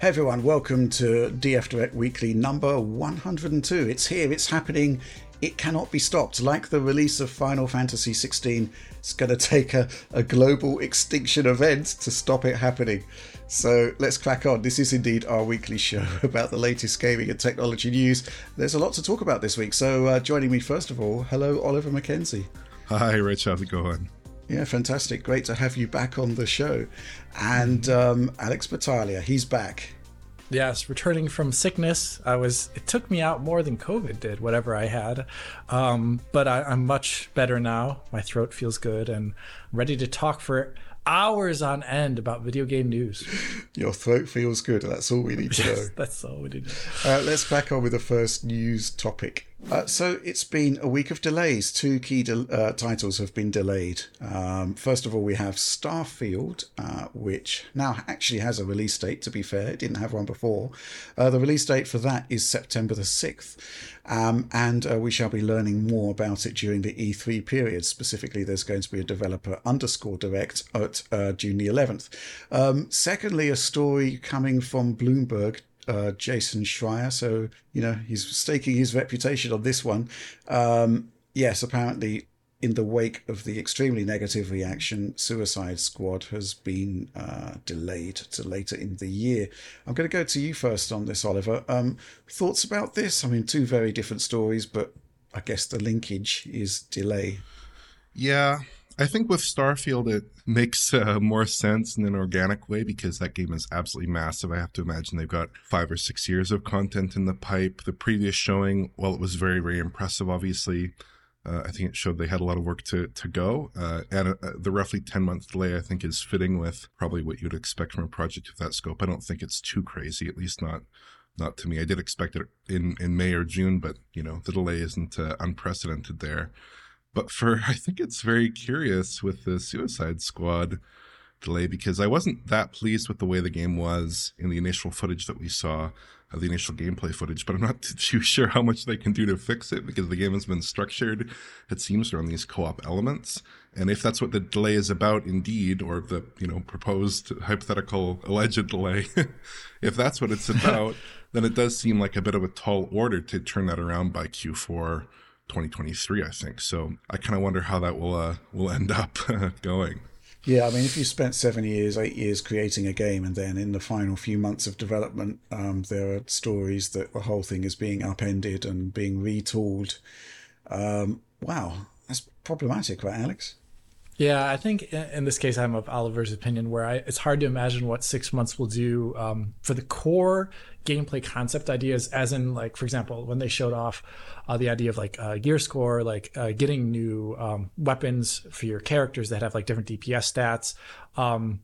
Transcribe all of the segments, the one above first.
Hey everyone, welcome to DF Direct Weekly number 102. It's here, it's happening, it cannot be stopped. Like the release of Final Fantasy XVI, it's going to take a, a global extinction event to stop it happening. So let's crack on. This is indeed our weekly show about the latest gaming and technology news. There's a lot to talk about this week. So uh, joining me, first of all, hello, Oliver McKenzie. Hi, Rich. How's it going? Yeah, fantastic. Great to have you back on the show. And um, Alex Battaglia, he's back. Yes, returning from sickness. I was. It took me out more than COVID did, whatever I had. Um, but I, I'm much better now. My throat feels good and ready to talk for hours on end about video game news. Your throat feels good. That's all we need to know. That's all we need. Uh, let's back on with the first news topic. Uh, so it's been a week of delays. Two key de- uh, titles have been delayed. Um, first of all, we have Starfield, uh, which now actually has a release date. To be fair, it didn't have one before. Uh, the release date for that is September the sixth, um, and uh, we shall be learning more about it during the E3 period. Specifically, there's going to be a developer underscore direct at uh, June the 11th. Um, secondly, a story coming from Bloomberg uh, Jason Schreier. So, you know, he's staking his reputation on this one. Um, yes, apparently, in the wake of the extremely negative reaction, Suicide Squad has been uh, delayed to later in the year. I'm going to go to you first on this, Oliver. Um, thoughts about this? I mean, two very different stories, but I guess the linkage is delay. Yeah, I think with Starfield, it makes uh, more sense in an organic way because that game is absolutely massive. I have to imagine they've got five or six years of content in the pipe. The previous showing, well, it was very, very impressive, obviously. Uh, I think it showed they had a lot of work to, to go. Uh, and uh, the roughly 10 month delay, I think, is fitting with probably what you'd expect from a project of that scope. I don't think it's too crazy, at least not not to me. I did expect it in, in May or June, but, you know, the delay isn't uh, unprecedented there. But for I think it's very curious with the Suicide Squad delay because I wasn't that pleased with the way the game was in the initial footage that we saw of the initial gameplay footage, but I'm not too sure how much they can do to fix it because the game has been structured, it seems, around these co-op elements. And if that's what the delay is about indeed, or the, you know, proposed hypothetical alleged delay, if that's what it's about, then it does seem like a bit of a tall order to turn that around by Q4 2023, I think. So I kind of wonder how that will uh, will end up going. Yeah, I mean, if you spent seven years, eight years creating a game, and then in the final few months of development, um, there are stories that the whole thing is being upended and being retooled. Um, wow, that's problematic, right, Alex? Yeah, I think in this case, I'm of Oliver's opinion, where I, it's hard to imagine what six months will do um, for the core gameplay concept ideas, as in, like, for example, when they showed off uh, the idea of like uh, gear score, like uh, getting new um, weapons for your characters that have like different DPS stats, um,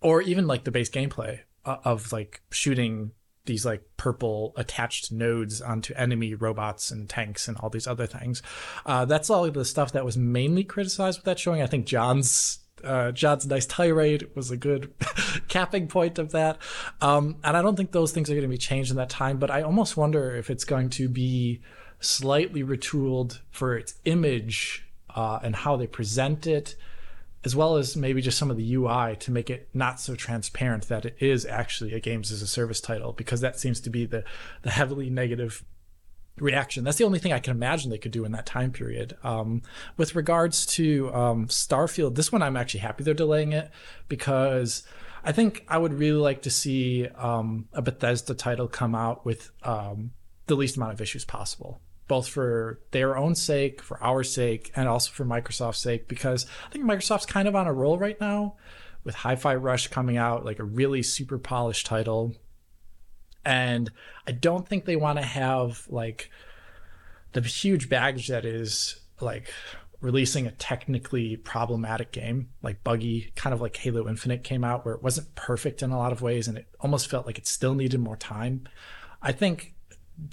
or even like the base gameplay uh, of like shooting these like purple attached nodes onto enemy robots and tanks and all these other things. Uh, that's all the stuff that was mainly criticized with that showing. I think John's uh, John's nice tirade was a good capping point of that. Um, and I don't think those things are going to be changed in that time, but I almost wonder if it's going to be slightly retooled for its image uh, and how they present it as well as maybe just some of the UI to make it not so transparent that it is actually a games as a service title, because that seems to be the the heavily negative reaction. That's the only thing I can imagine they could do in that time period. Um, with regards to um, Starfield, this one I'm actually happy they're delaying it because I think I would really like to see um, a Bethesda title come out with um, the least amount of issues possible both for their own sake, for our sake, and also for Microsoft's sake, because I think Microsoft's kind of on a roll right now with Hi Fi Rush coming out, like a really super polished title. And I don't think they want to have like the huge baggage that is like releasing a technically problematic game like buggy kind of like halo infinite came out where it wasn't perfect in a lot of ways and it almost felt like it still needed more time i think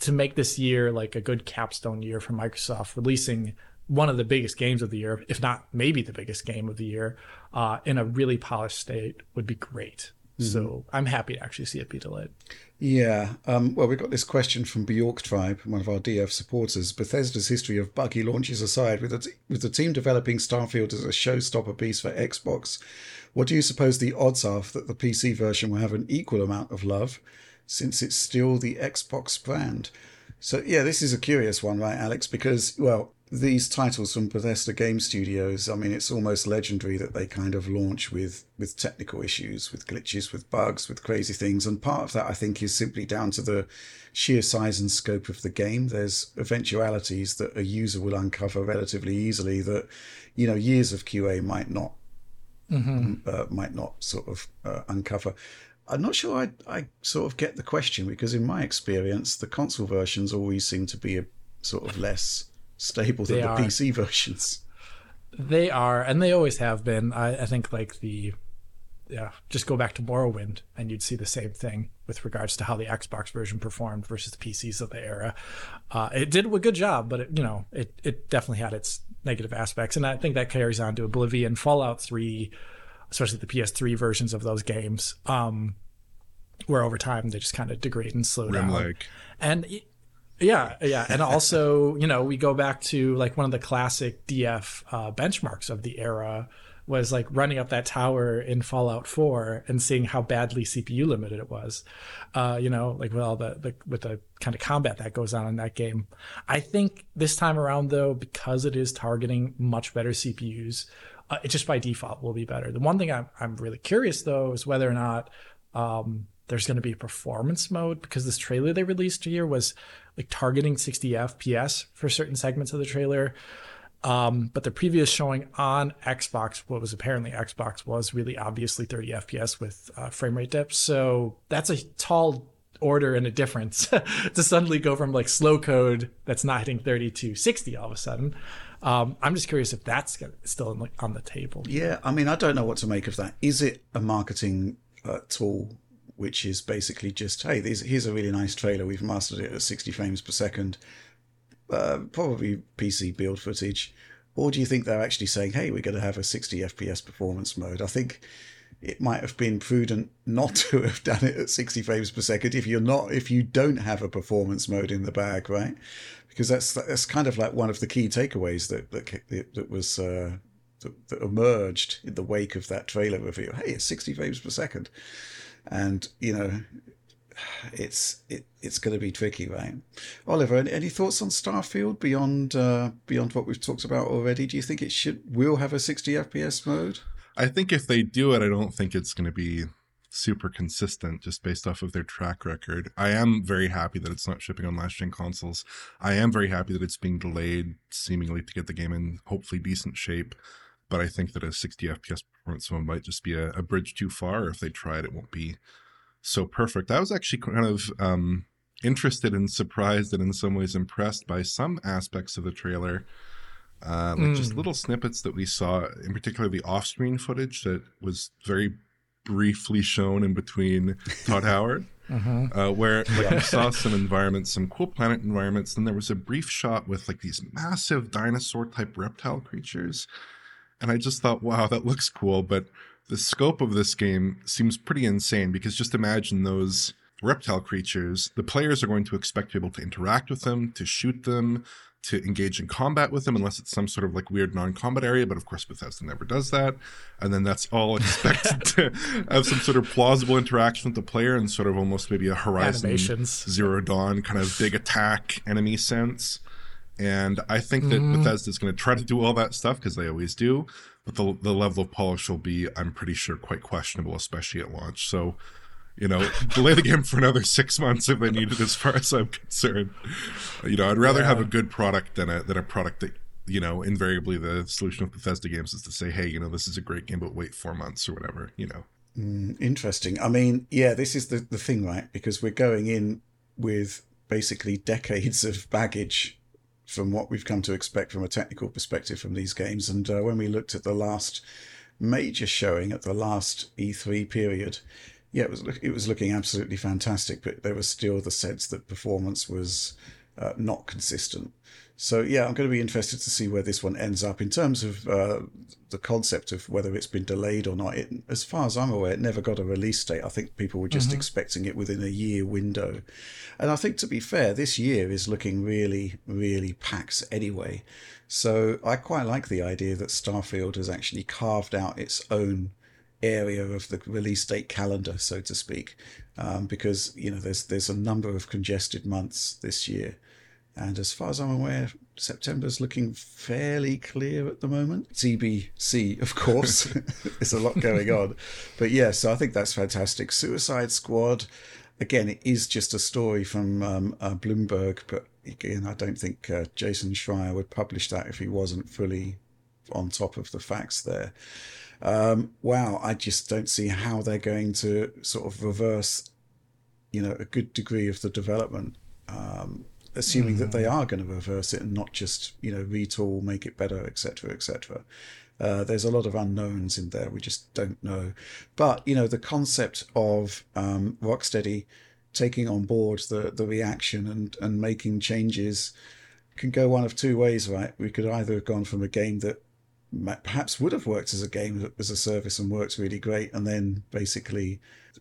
to make this year like a good capstone year for Microsoft, releasing one of the biggest games of the year, if not maybe the biggest game of the year, uh, in a really polished state would be great. So I'm happy to actually see it be delayed. Yeah. Um, well, we got this question from Bjork Tribe, one of our DF supporters. Bethesda's history of buggy launches aside, with the, t- with the team developing Starfield as a showstopper piece for Xbox, what do you suppose the odds are that the PC version will have an equal amount of love, since it's still the Xbox brand? So, yeah, this is a curious one, right, Alex? Because, well, these titles from Bethesda Game Studios, I mean, it's almost legendary that they kind of launch with, with technical issues, with glitches, with bugs, with crazy things. And part of that, I think, is simply down to the sheer size and scope of the game. There's eventualities that a user will uncover relatively easily that, you know, years of QA might not mm-hmm. uh, might not sort of uh, uncover. I'm not sure I, I sort of get the question because, in my experience, the console versions always seem to be a sort of less stable than they the are. PC versions. They are, and they always have been. I, I think like the yeah, just go back to Morrowind and you'd see the same thing with regards to how the Xbox version performed versus the PCs of the era. Uh, it did a good job, but it, you know, it, it definitely had its negative aspects. And I think that carries on to Oblivion, Fallout 3, especially the PS3 versions of those games, um, where over time they just kind of degrade and slow Rim down. And yeah, yeah, and also you know we go back to like one of the classic DF uh, benchmarks of the era was like running up that tower in Fallout 4 and seeing how badly CPU limited it was. Uh, you know, like with all the, the with the kind of combat that goes on in that game. I think this time around though, because it is targeting much better CPUs, uh, it just by default will be better. The one thing I'm I'm really curious though is whether or not um, there's going to be a performance mode because this trailer they released here was like targeting 60 FPS for certain segments of the trailer. Um, but the previous showing on Xbox, what was apparently Xbox, was really obviously 30 FPS with uh, frame rate dips. So that's a tall order and a difference to suddenly go from like slow code that's not hitting 30 to 60 all of a sudden. Um, I'm just curious if that's still on the table. Yeah, I mean, I don't know what to make of that. Is it a marketing uh, tool which is basically just, hey, here's a really nice trailer. We've mastered it at 60 frames per second. Uh, probably PC build footage. Or do you think they're actually saying, hey, we're going to have a 60 FPS performance mode? I think it might have been prudent not to have done it at 60 frames per second if you're not if you don't have a performance mode in the bag right because that's that's kind of like one of the key takeaways that that, that was uh, that, that emerged in the wake of that trailer review hey it's 60 frames per second and you know it's it, it's going to be tricky, right? Oliver, any thoughts on Starfield beyond uh, beyond what we've talked about already? Do you think it should will have a 60 FPS mode? I think if they do it, I don't think it's going to be super consistent just based off of their track record. I am very happy that it's not shipping on last gen consoles. I am very happy that it's being delayed seemingly to get the game in hopefully decent shape. But I think that a 60 FPS performance one might just be a, a bridge too far. If they try it, it won't be so perfect. I was actually kind of um, interested and surprised and in some ways impressed by some aspects of the trailer. Uh, like mm. just little snippets that we saw, in particular the off-screen footage that was very briefly shown in between Todd Howard, uh-huh. uh, where like yeah. saw some environments, some cool planet environments. Then there was a brief shot with like these massive dinosaur-type reptile creatures, and I just thought, wow, that looks cool, but the scope of this game seems pretty insane because just imagine those reptile creatures. The players are going to expect to be able to interact with them, to shoot them, to engage in combat with them, unless it's some sort of like weird non combat area. But of course, Bethesda never does that. And then that's all expected to have some sort of plausible interaction with the player and sort of almost maybe a Horizon Animations. Zero Dawn kind of big attack enemy sense. And I think that mm. Bethesda is going to try to do all that stuff because they always do but the the level of polish will be, I'm pretty sure, quite questionable, especially at launch. So, you know, delay the game for another six months if they need it, as far as I'm concerned. You know, I'd rather yeah. have a good product than a than a product that you know, invariably the solution of Bethesda games is to say, hey, you know, this is a great game, but wait four months or whatever, you know. Mm, interesting. I mean, yeah, this is the, the thing, right? Because we're going in with basically decades of baggage from what we've come to expect from a technical perspective from these games. And uh, when we looked at the last major showing at the last E3 period, yeah, it was it was looking absolutely fantastic, but there was still the sense that performance was uh, not consistent. So yeah, I'm going to be interested to see where this one ends up in terms of uh, the concept of whether it's been delayed or not. It, as far as I'm aware, it never got a release date. I think people were just mm-hmm. expecting it within a year window, and I think to be fair, this year is looking really, really PAX anyway. So I quite like the idea that Starfield has actually carved out its own area of the release date calendar, so to speak, um, because you know there's there's a number of congested months this year and as far as I'm aware, September's looking fairly clear at the moment. TBC, of course, there's a lot going on. But yeah, so I think that's fantastic. Suicide Squad, again, it is just a story from um, uh, Bloomberg, but again, I don't think uh, Jason Schreier would publish that if he wasn't fully on top of the facts there. Um, wow, I just don't see how they're going to sort of reverse, you know, a good degree of the development. Um, assuming mm. that they hmm. are going to reverse it and not just you know retool, make it better, etc., etc. Uh, there's a lot of unknowns in there. We just don't know. But you know the concept of um, Rocksteady taking on board the the reaction and and making changes can go one of two ways, right? We could either have gone from a game that perhaps would have worked as a game as a service and worked really great, and then basically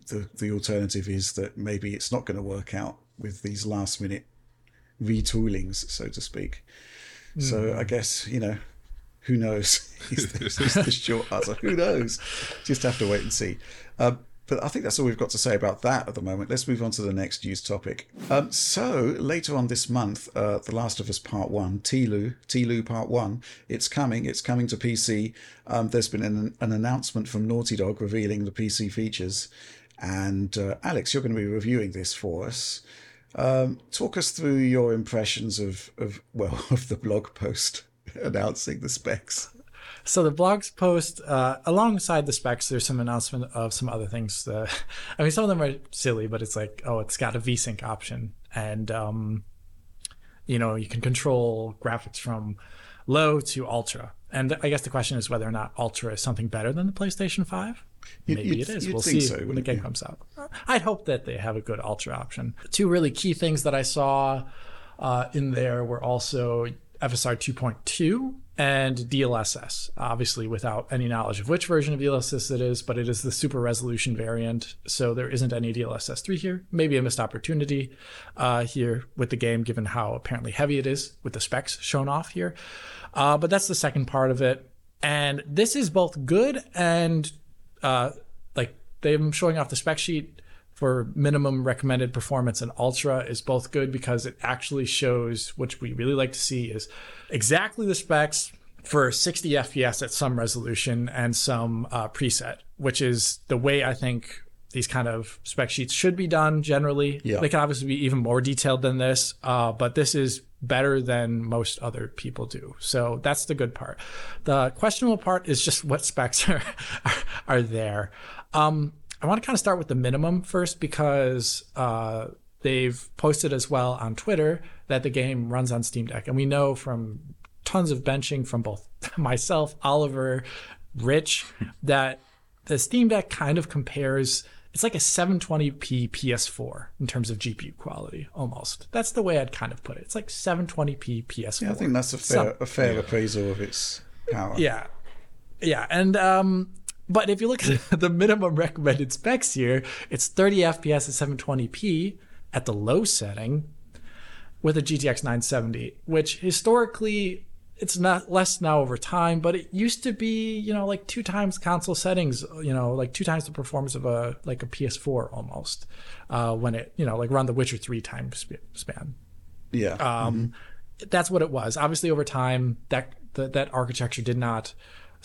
the the alternative is that maybe it's not going to work out with these last minute retoolings, so to speak. Mm. So I hmm. guess you know, who knows? is, the, is the short answer. Who knows? Just have to wait and see. Um, but I think that's all we've got to say about that at the moment. Let's move on to the next news topic. Um, so later on this month, uh, The Last of Us Part One, TLU, TLU Part One, it's coming. It's coming to PC. Um, there's been an, an, announcement from Naughty Dog revealing the PC features, and uh, Alex, you're going to be reviewing this for us. Um, talk us through your impressions of, of well of the blog post announcing the specs. So the blogs post, uh, alongside the specs, there's some announcement of some other things. I mean, some of them are silly, but it's like, oh, it's got a VSync option, and um, you know, you can control graphics from low to ultra. And I guess the question is whether or not ultra is something better than the PlayStation Five. Maybe you'd, it is. We'll see so, when the game you? comes out. I'd hope that they have a good ultra option. Two really key things that I saw uh, in there were also FSR 2.2 and DLSS. Obviously, without any knowledge of which version of DLSS it is, but it is the super resolution variant. So there isn't any DLSS 3 here. Maybe a missed opportunity uh, here with the game, given how apparently heavy it is with the specs shown off here. Uh, but that's the second part of it. And this is both good and uh, like them showing off the spec sheet for minimum recommended performance and ultra is both good because it actually shows which we really like to see is exactly the specs for 60 fps at some resolution and some uh, preset which is the way i think these kind of spec sheets should be done generally yeah. they can obviously be even more detailed than this uh, but this is better than most other people do. So that's the good part. The questionable part is just what specs are are, are there. Um, I want to kind of start with the minimum first because uh, they've posted as well on Twitter that the game runs on Steam Deck, and we know from tons of benching from both myself, Oliver, Rich, that the Steam Deck kind of compares it's like a 720p PS4 in terms of GPU quality, almost. That's the way I'd kind of put it. It's like 720p PS4. Yeah, I think that's a fair, a fair appraisal of its power. Yeah, yeah, and um, but if you look at the minimum recommended specs here, it's 30 FPS at 720p at the low setting with a GTX 970, which historically it's not less now over time, but it used to be, you know, like two times console settings, you know, like two times the performance of a like a PS4 almost, uh, when it, you know, like run The Witcher three time span. Yeah. Um, mm-hmm. that's what it was. Obviously, over time, that the, that architecture did not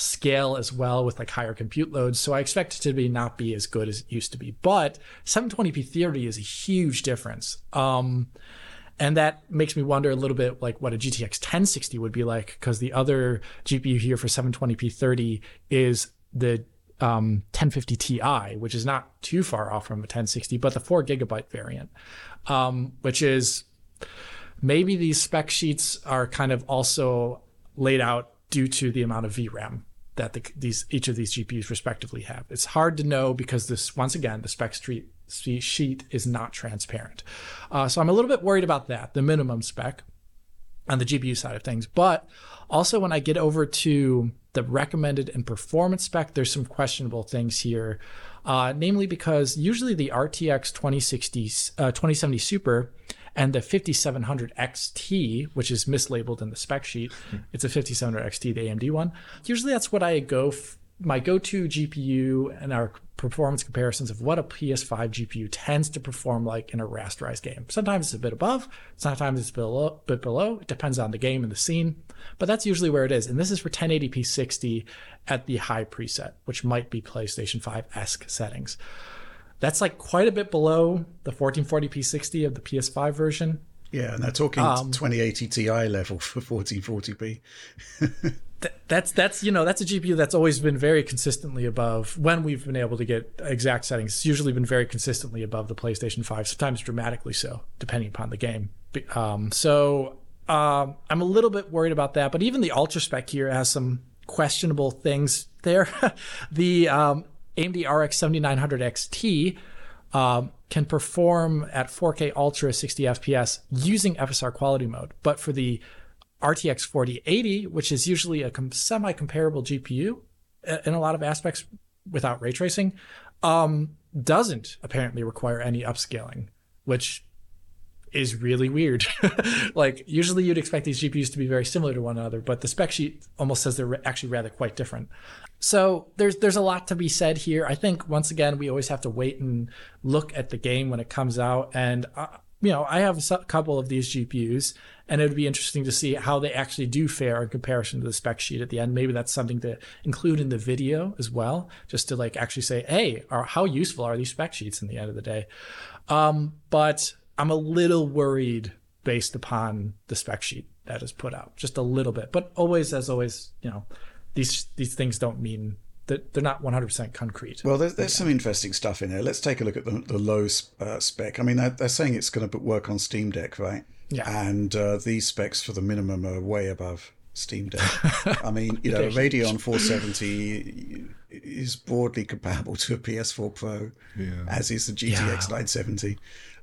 scale as well with like higher compute loads. So I expect it to be not be as good as it used to be. But 720p 30 is a huge difference. Um, and that makes me wonder a little bit like what a GTX 1060 would be like because the other GPU here for 720p 30 is the um, 1050 Ti, which is not too far off from a 1060, but the four gigabyte variant, um, which is maybe these spec sheets are kind of also laid out due to the amount of VRAM that the, these each of these GPUs respectively have. It's hard to know because this once again the spec street sheet is not transparent. Uh, so I'm a little bit worried about that, the minimum spec. on the GPU side of things. But also, when I get over to the recommended and performance spec, there's some questionable things here. Uh, namely, because usually the RTX 2060, uh, 2070 Super and the 5700 XT, which is mislabeled in the spec sheet, hmm. it's a 5700 XT, the AMD one. Usually, that's what I go. F- my go-to GPU and our performance comparisons of what a PS5 GPU tends to perform like in a rasterized game. Sometimes it's a bit above, sometimes it's a below, bit below. It depends on the game and the scene, but that's usually where it is. And this is for 1080p 60 at the high preset, which might be PlayStation 5 esque settings. That's like quite a bit below the 1440p 60 of the PS5 version. Yeah, and they're talking um, 2080 Ti level for 1440p. that's that's you know that's a GPU that's always been very consistently above when we've been able to get exact settings. It's usually been very consistently above the PlayStation 5, sometimes dramatically so, depending upon the game. Um, so um, I'm a little bit worried about that. But even the Ultra spec here has some questionable things there. the um, AMD RX 7900 XT um, can perform at 4K Ultra 60 FPS using FSR quality mode, but for the RTX 4080, which is usually a com- semi comparable GPU in a lot of aspects without ray tracing, um, doesn't apparently require any upscaling, which is really weird. like usually you'd expect these GPUs to be very similar to one another, but the spec sheet almost says they're actually rather quite different. So there's there's a lot to be said here. I think once again we always have to wait and look at the game when it comes out, and uh, you know I have a couple of these GPUs, and it would be interesting to see how they actually do fare in comparison to the spec sheet at the end. Maybe that's something to include in the video as well, just to like actually say, hey, are, how useful are these spec sheets in the end of the day? Um, but I'm a little worried based upon the spec sheet that is put out, just a little bit. But always, as always, you know, these these things don't mean that they're not 100% concrete. Well, there's, there's some interesting stuff in there. Let's take a look at the, the low uh, spec. I mean, they're, they're saying it's going to work on Steam Deck, right? Yeah. And uh, these specs for the minimum are way above Steam Deck. I mean, you know, a Radeon 470 is broadly comparable to a PS4 Pro, yeah. as is the GTX yeah. 970.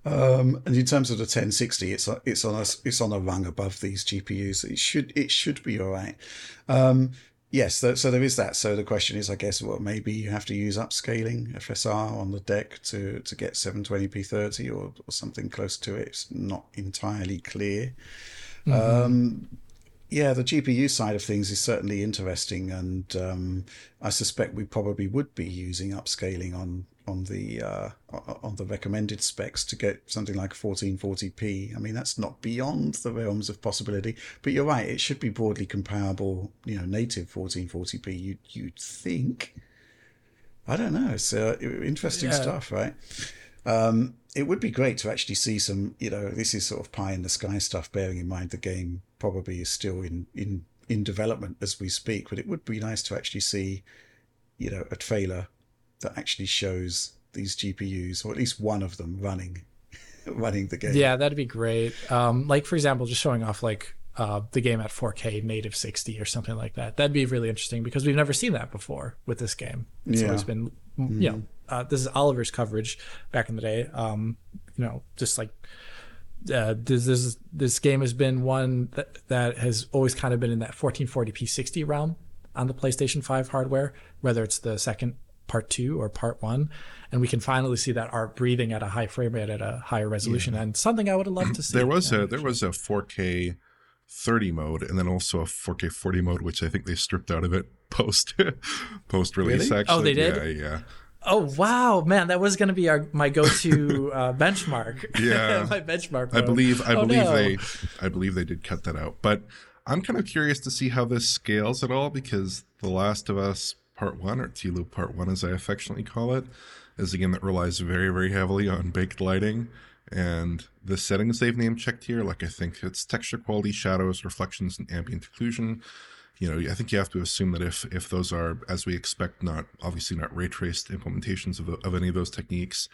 Um, and in terms of the 1060, it's it's on a it's on a rung above these GPUs. It should it should be all right. Um, yes, so there is that. So the question is, I guess, well, maybe you have to use upscaling FSR on the deck to to get 720p 30 or, or something close to it. It's not entirely clear. Mm-hmm. Um, yeah, the GPU side of things is certainly interesting, and um, I suspect we probably would be using upscaling on on the uh, on the recommended specs to get something like 1440p. I mean, that's not beyond the realms of possibility. But you're right; it should be broadly comparable. You know, native 1440p. You you'd think. I don't know. It's uh, interesting yeah. stuff, right? Um, it would be great to actually see some. You know, this is sort of pie in the sky stuff. Bearing in mind the game probably is still in in in development as we speak, but it would be nice to actually see, you know, a trailer that actually shows these GPUs, or at least one of them, running running the game. Yeah, that'd be great. Um, like for example, just showing off like uh, the game at 4K native 60 or something like that. That'd be really interesting because we've never seen that before with this game. It's yeah. always been, mm-hmm. you know, uh, this is Oliver's coverage back in the day. Um, you know, just like uh, this, this this game has been one that that has always kind of been in that 1440p 60 realm on the PlayStation 5 hardware, whether it's the second part two or part one, and we can finally see that art breathing at a high frame rate at a higher resolution, yeah. and something I would have loved to see. There was a there was a 4K 30 mode, and then also a 4K 40 mode, which I think they stripped out of it post post release. Really? Actually, oh, they did. Yeah, yeah. Oh wow, man, that was going to be our my go-to uh, benchmark. Yeah, my benchmark. Mode. I believe I oh, believe no. they I believe they did cut that out, but I'm kind of curious to see how this scales at all because The Last of Us Part 1, or TLOOP Part 1 as I affectionately call it, is a game that relies very, very heavily on baked lighting. And the settings they've name checked here, like I think it's texture quality, shadows, reflections, and ambient occlusion. You know, I think you have to assume that if if those are, as we expect, not obviously not ray traced implementations of, of any of those techniques,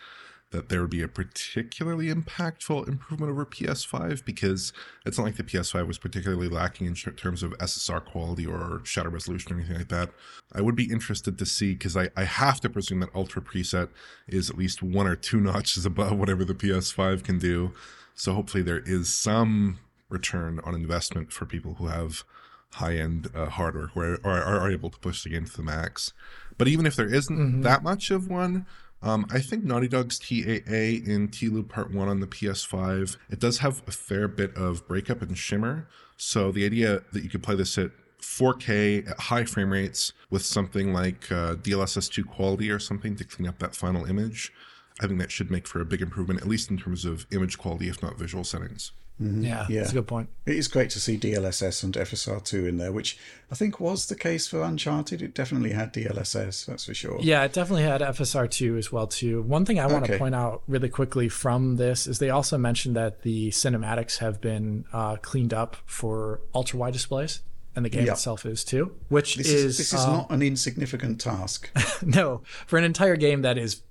that there would be a particularly impactful improvement over PS5 because it's not like the PS5 was particularly lacking in terms of SSR quality or shadow resolution or anything like that. I would be interested to see because I, I have to presume that Ultra preset is at least one or two notches above whatever the PS5 can do. So hopefully there is some return on investment for people who have high end uh, hardware who are, are, are, able to push the game to the max. But even if there isn't mm-hmm. that much of one, um, I think Naughty Dog's TAA in T-Loop Part 1 on the PS5, it does have a fair bit of breakup and shimmer. So the idea that you could play this at 4K at high frame rates with something like uh, DLSS 2 quality or something to clean up that final image, I think that should make for a big improvement, at least in terms of image quality, if not visual settings. Mm-hmm. Yeah, yeah, that's a good point. It is great to see DLSS and FSR2 in there, which I think was the case for Uncharted. It definitely had DLSS, that's for sure. Yeah, it definitely had FSR2 as well too. One thing I want okay. to point out really quickly from this is they also mentioned that the cinematics have been uh, cleaned up for ultra wide displays and the game yep. itself is too. Which this is, is this is not an insignificant task. no, for an entire game that is,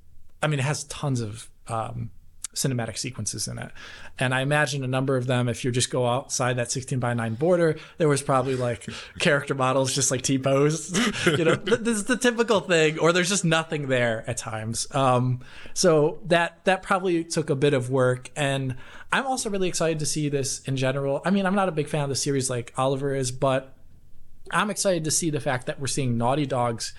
I mean, it has tons of um, cinematic sequences in it. And I imagine a number of them, if you just go outside that 16 by 9 border, there was probably like character models just like T pose. you know, this is the typical thing, or there's just nothing there at times. Um, so that that probably took a bit of work. And I'm also really excited to see this in general. I mean, I'm not a big fan of the series like Oliver is, but I'm excited to see the fact that we're seeing Naughty Dogs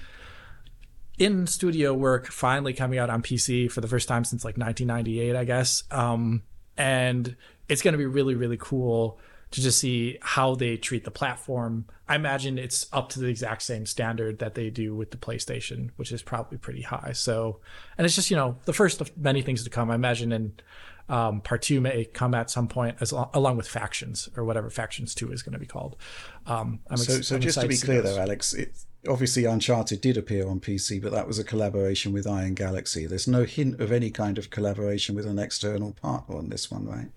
in studio work finally coming out on PC for the first time since like 1998, I guess. Um, and it's going to be really, really cool to just see how they treat the platform. I imagine it's up to the exact same standard that they do with the PlayStation, which is probably pretty high. So, and it's just, you know, the first of many things to come. I imagine in um, part two may come at some point as along with factions or whatever factions two is going to be called. Um, ex- so, so just to be clear, though, Alex, it's obviously Uncharted did appear on PC, but that was a collaboration with Iron Galaxy. There's no hint of any kind of collaboration with an external partner on this one, right?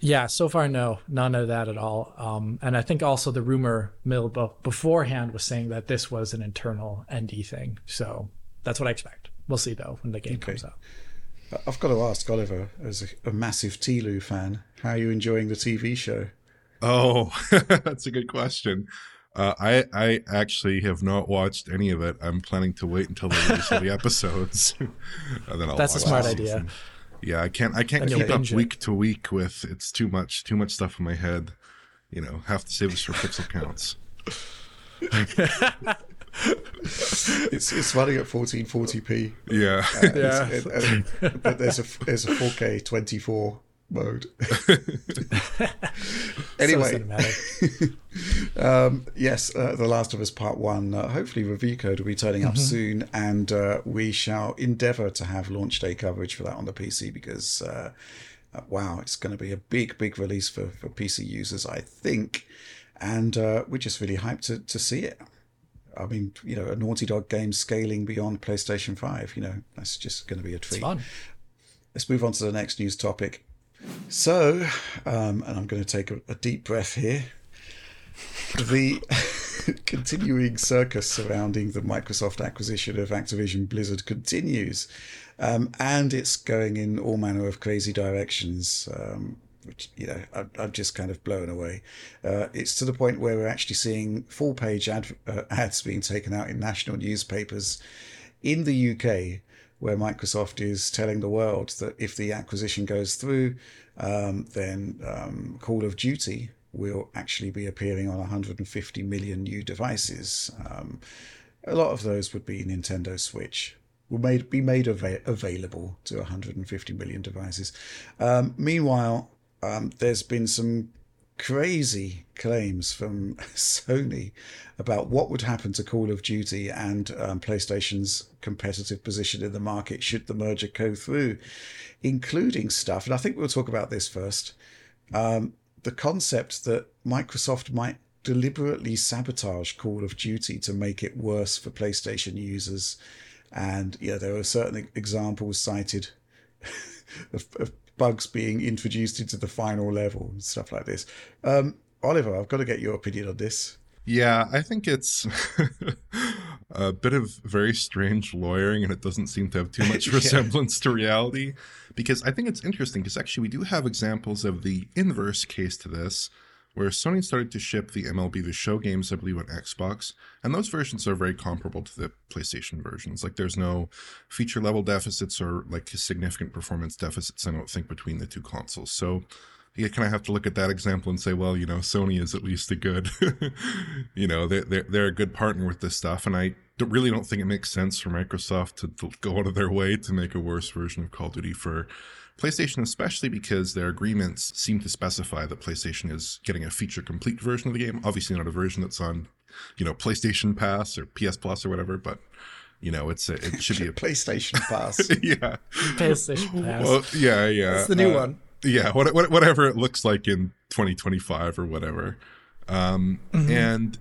Yeah, so far no, none of that at all. Um, and I think also the rumor mill beforehand was saying that this was an internal ND thing. So that's what I expect. We'll see though when the game okay. comes out. I've got to ask Oliver, as a, a massive TLOU fan, how are you enjoying the TV show? Oh, that's a good question. Uh, I I actually have not watched any of it. I'm planning to wait until the release of the episodes, and then I'll That's a smart idea. Yeah, I can't I can't keep up week to week with it's too much too much stuff in my head. You know, have to save this for pixel counts. it's it's running at 1440p. Yeah, uh, yeah. It, but there's a there's a 4K 24 mode. anyway, um, yes, uh, The Last of Us Part One. Uh, hopefully, review code will be turning up mm-hmm. soon, and uh, we shall endeavour to have launch day coverage for that on the PC because. Uh, uh, wow, it's going to be a big, big release for, for PC users, I think. And uh, we're just really hyped to, to see it. I mean, you know, a Naughty Dog game scaling beyond PlayStation 5, you know, that's just going to be a treat. Let's move on to the next news topic. So, um, and I'm going to take a, a deep breath here. The continuing circus surrounding the Microsoft acquisition of Activision Blizzard continues. Um, and it's going in all manner of crazy directions. Um, which you know I, am just kind of blown away. Uh, it's to the point where we're actually seeing full page ad, uh, ads being taken out in national newspapers in the UK, where Microsoft is telling the world that if the acquisition goes through, um, then um, Call of Duty will actually be appearing on 150 million new devices. Um, a lot of those would be Nintendo Switch, will made be made av- available to 150 million devices. Um, meanwhile, um, there's been some crazy claims from Sony about what would happen to Call of Duty and um, PlayStation's competitive position in the market should the merger go through, including stuff, and I think we'll talk about this first. Um, the concept that Microsoft might deliberately sabotage Call of Duty to make it worse for PlayStation users. And yeah, there are certain examples cited of, of bugs being introduced into the final level and stuff like this. Um, Oliver, I've got to get your opinion on this. Yeah, I think it's a bit of very strange lawyering, and it doesn't seem to have too much resemblance yeah. to reality. Because I think it's interesting, because actually, we do have examples of the inverse case to this, where Sony started to ship the MLB The Show games, I believe, on Xbox, and those versions are very comparable to the PlayStation versions. Like, there's no feature level deficits or like significant performance deficits, I don't think, between the two consoles. So, you kind of have to look at that example and say, well, you know, Sony is at least a good, you know, they're, they're, they're a good partner with this stuff. And I really don't think it makes sense for Microsoft to, to go out of their way to make a worse version of Call of Duty for PlayStation, especially because their agreements seem to specify that PlayStation is getting a feature complete version of the game. Obviously, not a version that's on, you know, PlayStation Pass or PS Plus or whatever, but you know, it's a, it should be a PlayStation Pass. yeah, PlayStation Pass. well, yeah, yeah. It's the new Uh, one. yeah, what, what, whatever it looks like in 2025 or whatever. Um, And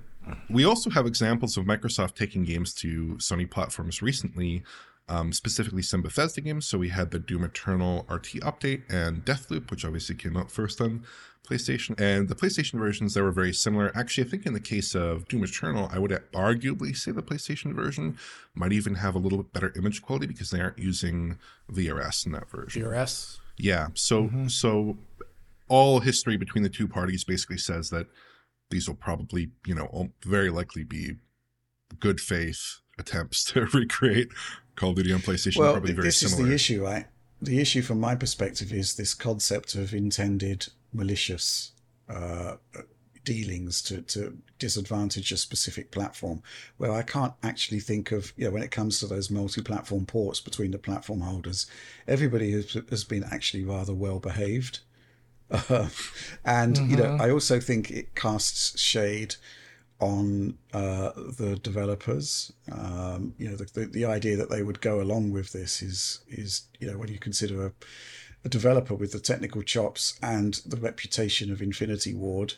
we also have examples of Microsoft taking games to Sony platforms recently, um, specifically some Bethesda games. So we had the Doom Eternal RT update and Deathloop, which obviously came out first on PlayStation. And the PlayStation versions, they were very similar. Actually, I think in the case of Doom Eternal, I would arguably say the PlayStation version might even have a little bit better image quality because they aren't using VRS in that version. DRS. Yeah. So so all history between the two parties basically says that these will probably, you know, very likely be good faith attempts to recreate Call of Duty on PlayStation. well, probably very this similar. is the issue, right? The issue from my perspective is this concept of intended malicious uh, dealings to, to disadvantage a specific platform, where I can't actually think of, you know, when it comes to those multi platform ports between the platform holders, everybody has, has been actually rather well behaved. Uh, and, you know, I also think it casts shade on uh, the developers. Um, you know, the, the the idea that they would go along with this is is you know when you consider a, a developer with the technical chops and the reputation of Infinity Ward.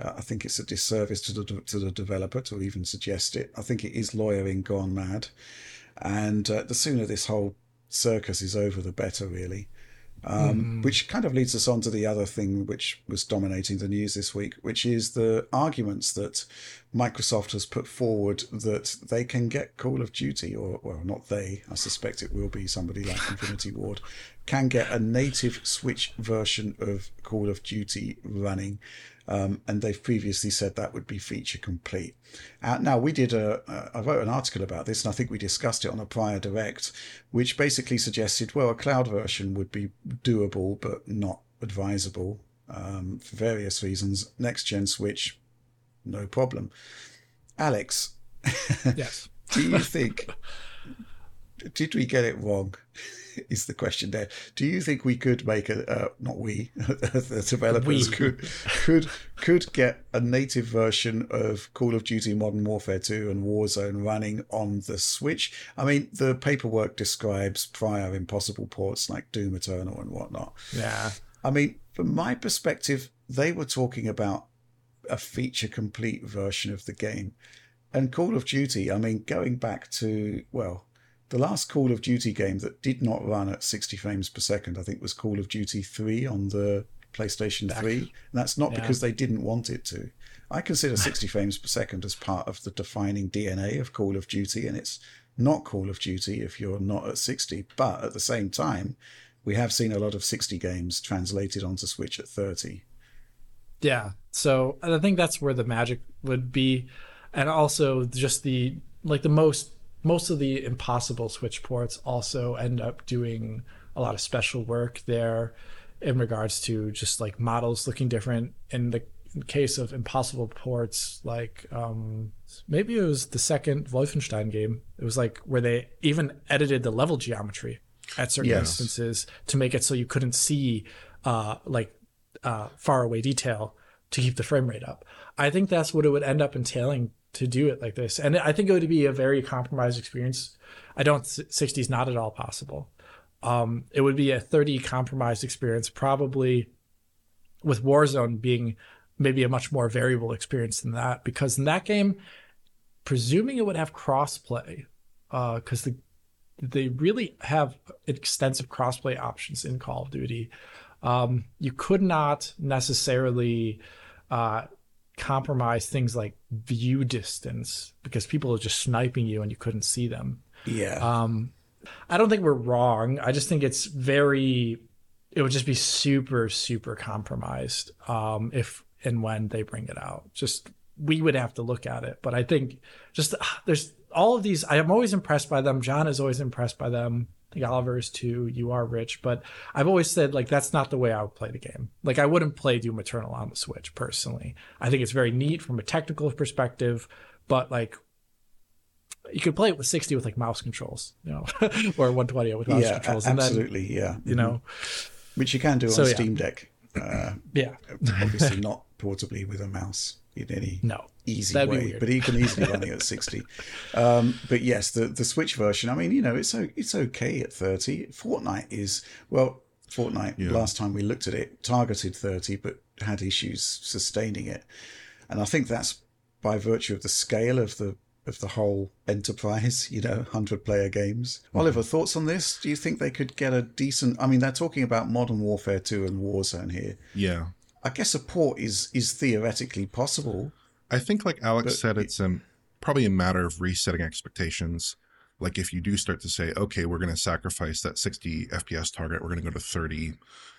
Uh, I think it's a disservice to the to the developer to even suggest it. I think it is lawyering gone mad, and uh, the sooner this whole circus is over, the better, really. Um, Which kind of leads us on to the other thing which was dominating the news this week, which is the arguments that Microsoft has put forward that they can get Call of Duty, or well, not they, I suspect it will be somebody like Infinity Ward, can get a native Switch version of Call of Duty running. Um, and they've previously said that would be feature complete. Uh, now we did a, a, I wrote an article about this, and I think we discussed it on a prior direct, which basically suggested well a cloud version would be doable but not advisable um, for various reasons. Next gen Switch, no problem. Alex, Yes. do you think did we get it wrong? Is the question there? Do you think we could make a uh, not we the developers We. could could could get a native version of Call of Duty Modern Warfare 2 and Warzone running on the Switch? I mean, the paperwork describes prior impossible ports like Doom Eternal and whatnot. Yeah. I mean, from my perspective, they were talking about a feature complete version of the game. And Call of Duty, I mean, going back to, well, the last Call of Duty game that did not run at 60 frames per second, I think, was Call of Duty 3 on the PlayStation 3. And that's not Yeah. because they didn't want it to. I consider 60 frames per second as part of the defining DNA of Call of Duty, and it's not Call of Duty if you're not at 60. But at the same time, we have seen a lot of 60 games translated onto Switch at 30. Yeah. So I think that's where the magic would be. And also just the like the most most of the impossible switch ports also end up doing a lot of special work there in regards to just like models looking different in the case of impossible ports like um maybe it was the second Wolfenstein game it was like where they even edited the level geometry at certain Yes. instances to make it so you couldn't see uh like uh, far away detail to keep the frame rate up. I think that's what it would end up entailing to do it like this, and I think it would be a very compromised experience. I don't. 60 is not at all possible. Um, it would be a 30 compromised experience, probably with Warzone being maybe a much more variable experience than that, because in that game, presuming it would have crossplay, because the they really have extensive crossplay options in Call of Duty. Um, you could not necessarily uh, compromise things like view distance because people are just sniping you and you couldn't see them. Yeah. Um, I don't think we're wrong. I just think it's very. It would just be super, super compromised um, if and when they bring it out. Just we would have to look at it, but I think just ah, there's all of these. I am always impressed by them. John is always impressed by them. Oliver too. You are rich, but I've always said like that's not the way I would play the game. Like I wouldn't play Doom Eternal on the Switch personally. I think it's very neat from a technical perspective, but like you could play it with 60 with like mouse controls, you know, or 120 with mouse yeah, controls. And absolutely, then, yeah. you know, Which you can do on So, yeah. Steam Deck. Uh, yeah, obviously not portably with a mouse in any no. easy That'd way, weird. but you can easily run it at 60. Um, but yes, the, the Switch version, I mean, you know, it's o- it's okay at 30. Fortnite is, well, Fortnite, Yeah. last time we looked at it, targeted 30, but had issues sustaining it. And I think that's by virtue of the scale of the of the whole enterprise, you know, 100 player games. Oliver, thoughts on this? Do you think they could get a decent I mean, they're talking about Modern Warfare 2 and Warzone here. Yeah. I guess a port is is theoretically possible. I think, like Alex said, it's um, probably a matter of resetting expectations. Like, if you do start to say, okay, we're going to sacrifice that 60 FPS target, we're going to go to 30,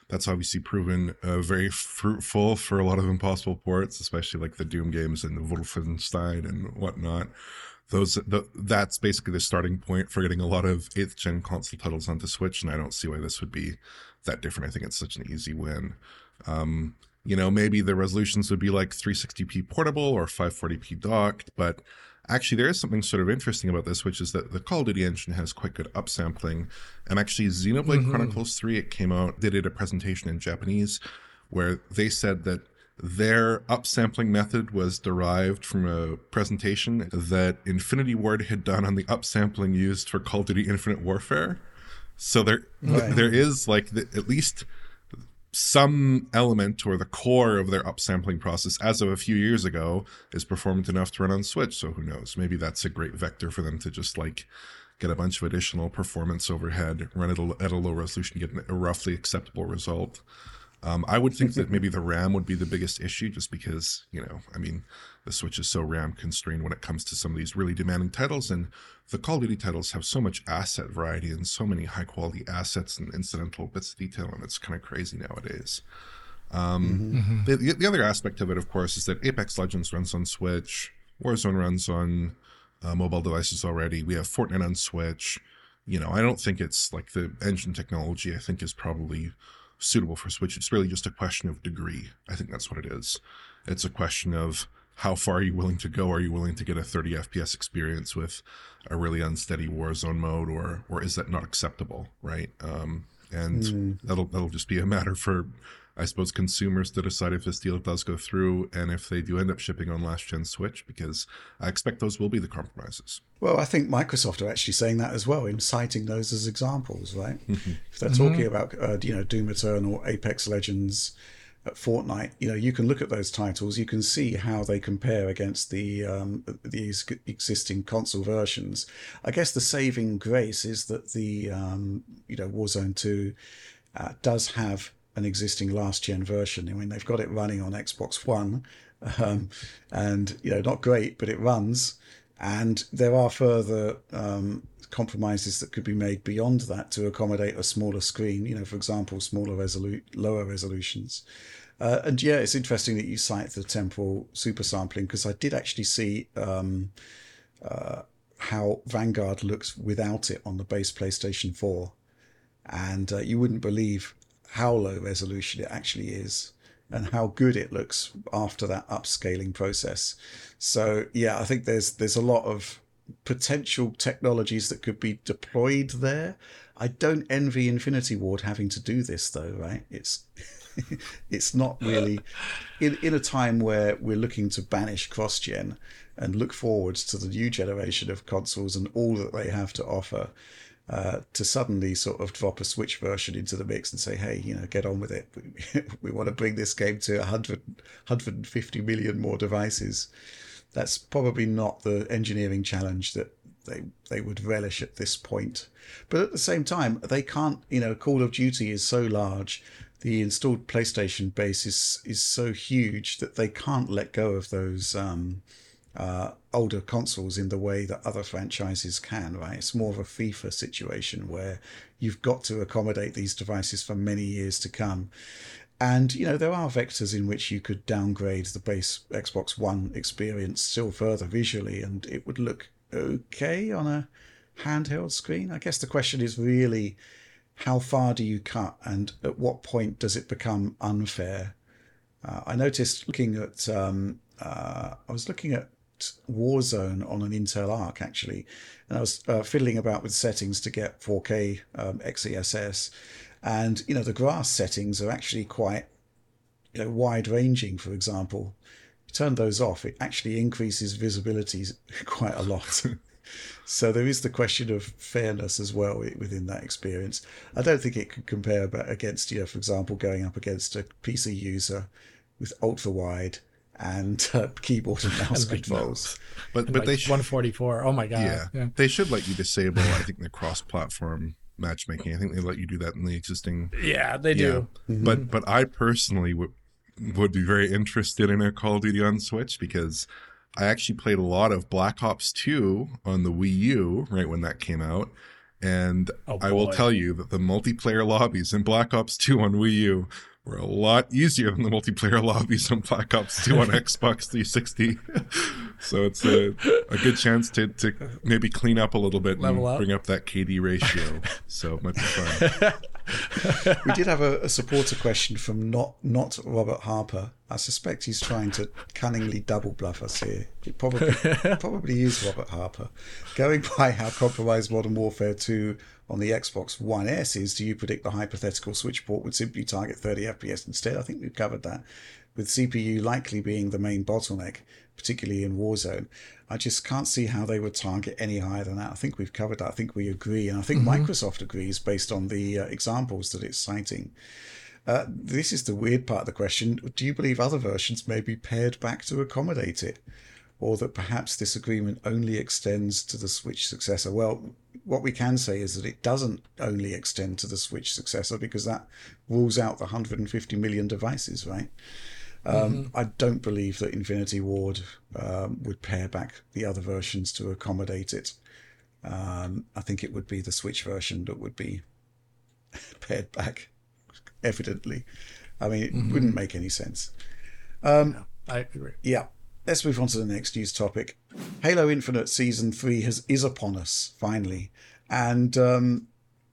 that's obviously proven uh, very fruitful for a lot of impossible ports, especially like the Doom games and the Wolfenstein and whatnot. Those the, that's basically the starting point for getting a lot of eighth gen console titles onto Switch, and I don't see why this would be that different. I think it's such an easy win. Um, you know, maybe the resolutions would be like 360p portable or 540p docked, but actually there is something sort of interesting about this, which is that the Call of Duty engine has quite good upsampling. And actually, Xenoblade mm-hmm. Chronicles 3, it came out, they did a presentation in Japanese where they said that their upsampling method was derived from a presentation that Infinity Ward had done on the upsampling used for Call of Duty Infinite Warfare. So there, Right. there is like the, at least some element or the core of their upsampling process as of a few years ago is performant enough to run on Switch. So who knows? Maybe that's a great vector for them to just like get a bunch of additional performance overhead, run it at a low resolution, get a roughly acceptable result. Um, I would think that maybe the RAM would be the biggest issue, just because you know, I mean, the Switch is so RAM constrained when it comes to some of these really demanding titles, and the Call of Duty titles have so much asset variety and so many high quality assets and incidental bits of detail, and it's kind of crazy nowadays. Um, the, the other aspect of it, of course, is that Apex Legends runs on Switch, Warzone runs on uh, mobile devices already. We have Fortnite on Switch. You know, I don't think it's like the engine technology. I think is probably suitable for Switch. It's really just a question of degree. I think that's what it is. It's a question of how far are you willing to go? Are you willing to get a 30 FPS experience with a really unsteady Warzone mode, or or is that not acceptable? Right? Um, and that'll that'll just be a matter for, I suppose, consumers to decide if this deal does go through and if they do end up shipping on last gen Switch, because I expect those will be the compromises. Well, I think Microsoft are actually saying that as well in citing those as examples, right? if they're talking about, uh, you know, Doom Eternal, or Apex Legends, uh, Fortnite, you know, you can look at those titles, you can see how they compare against the um, these existing console versions. I guess the saving grace is that the, um, you know, Warzone 2 uh, does have an existing last gen version. I mean, they've got it running on Xbox One, um, and you know, not great, but it runs. And there are further um, compromises that could be made beyond that to accommodate a smaller screen. You know, for example, smaller resolu- lower resolutions. Uh, and yeah, it's interesting that you cite the temporal super sampling because I did actually see um, uh, how Vanguard looks without it on the base PlayStation 4 and uh, you wouldn't believe how low resolution it actually is and how good it looks after that upscaling process. So yeah, I think there's there's a lot of potential technologies that could be deployed there. I don't envy Infinity Ward having to do this though, right? It's it's not really in in a time where we're looking to banish cross gen and look forwards to the new generation of consoles and all that they have to offer. Uh, to suddenly sort of drop a Switch version into the mix and say, hey, you know, get on with it. We, we want to bring this game to 100, 150 million more devices. That's probably not the engineering challenge that they they would relish at this point. But at the same time, they can't. You know, Call of Duty is so large, the installed PlayStation base is is so huge that they can't let go of those. Um, uh, older consoles in the way that other franchises can, right? It's more of a FIFA situation where you've got to accommodate these devices for many years to come. And, you know, there are vectors in which you could downgrade the base Xbox One experience still further visually, and it would look okay on a handheld screen. I guess the question is really how far do you cut and at what point does it become unfair? Uh, I noticed looking at, um, uh, I was looking at Warzone on an Intel Arc actually, and I was uh, fiddling about with settings to get 4K um, XESS, and you know the grass settings are actually quite you know wide ranging. For example, you turn those off, it actually increases visibility quite a lot. so there is the question of fairness as well within that experience. I don't think it could compare against you know, for example, going up against a PC user with ultra wide and uh, keyboard and mouse and controls. But but like they should, 144. Oh my god. Yeah, yeah, they should let you disable. I think the cross-platform matchmaking. I think they let you do that in the existing. Yeah, they do. Yeah. Mm-hmm. But but I personally would would be very interested in a Call of Duty on Switch because I actually played a lot of Black Ops 2 on the Wii U right when that came out. And oh I will tell you that the multiplayer lobbies in Black Ops 2 on Wii U were a lot easier than the multiplayer lobbies on Black Ops 2 on Xbox 360. So it's a, a good chance to, to maybe clean up a little bit Level and up. bring up that KD ratio. so it might be fun. we did have a, a, supporter question from not not Robert Harper. I suspect he's trying to cunningly double bluff us here. It probably probably is Robert Harper. Going by how compromised Modern Warfare 2 on the Xbox One S is, do you predict the hypothetical Switch port would simply target 30 FPS instead? I think we've covered that, with CPU likely being the main bottleneck, particularly in Warzone. I just can't see how they would target any higher than that. I think we've covered that. I think we agree. And I think mm-hmm. Microsoft agrees based on the uh, examples that it's citing. Uh, this is the weird part of the question. Do you believe other versions may be pared back to accommodate it? Or that perhaps this agreement only extends to the Switch successor? Well, what we can say is that it doesn't only extend to the Switch successor because that rules out the 150 million devices, right? Um, mm-hmm. I don't believe that Infinity Ward um, would pare back the other versions to accommodate it. Um, I think it would be the Switch version that would be pared back, evidently. I mean, it mm-hmm. wouldn't make any sense. Um, I agree. Yeah. Let's move on to the next news topic. Halo Infinite Season 3 has, is upon us, finally. And um,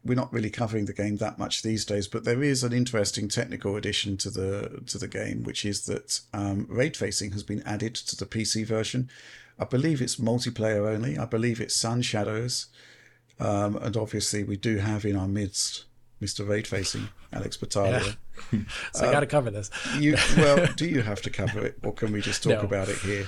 we're not really covering the game that much these days, but there is an interesting technical addition to the to the game, which is that um, ray tracing has been added to the PC version. I believe it's multiplayer only. I believe it's Sun Shadows, um, and obviously we do have in our midst Mr. Ray Tracing, Alex Battaglia. Yeah. so I got to cover this. you well, do you have to cover it, or can we just talk no. about it here?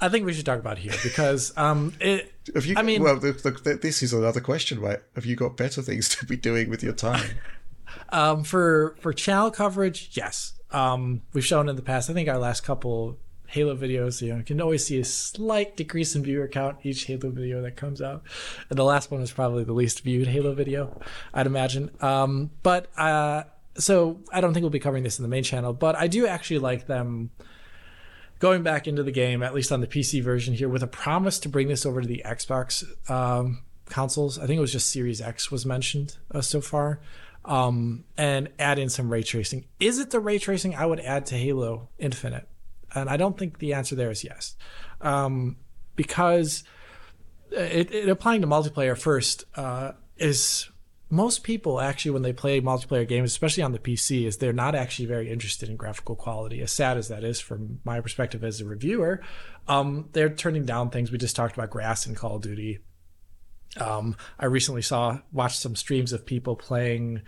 I think we should talk about here because um, it. Have you? I mean, well, the, the, this is another question, right? Have you got better things to be doing with your time? um, for for channel coverage, yes. Um, we've shown in the past. I think our last couple Halo videos, you know, you can always see a slight decrease in viewer count each Halo video that comes out. And the last one was probably the least viewed Halo video, I'd imagine. Um, but uh, so I don't think we'll be covering this in the main channel, but I do actually like them going back into the game, at least on the PC version here, with a promise to bring this over to the Xbox um, consoles. I think it was just Series X was mentioned uh, so far. Um, and add in some ray tracing. Is it the ray tracing I would add to Halo Infinite? And I don't think the answer there is yes. Um, because it, it, applying to multiplayer first uh, is most people actually when they play multiplayer games especially on the pc is they're not actually very interested in graphical quality as sad as that is from my perspective as a reviewer um, they're turning down things we just talked about grass in call of duty um, i recently saw watched some streams of people playing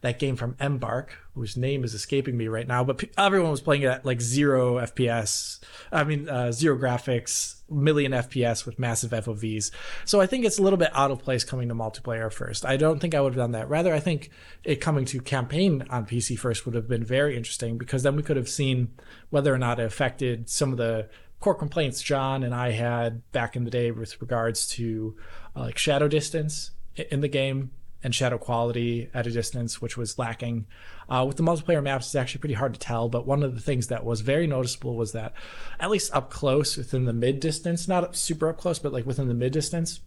that game from Embark, whose name is escaping me right now, but everyone was playing it at like zero FPS. I mean, uh, zero graphics, million FPS with massive FOVs. So I think it's a little bit out of place coming to multiplayer first. I don't think I would have done that. Rather, I think it coming to campaign on PC first would have been very interesting because then we could have seen whether or not it affected some of the core complaints John and I had back in the day with regards to uh, like shadow distance in the game and shadow quality at a distance, which was lacking. Uh, with the multiplayer maps, it's actually pretty hard to tell, but one of the things that was very noticeable was that, at least up close within the mid distance, not super up close, but like within the mid distance,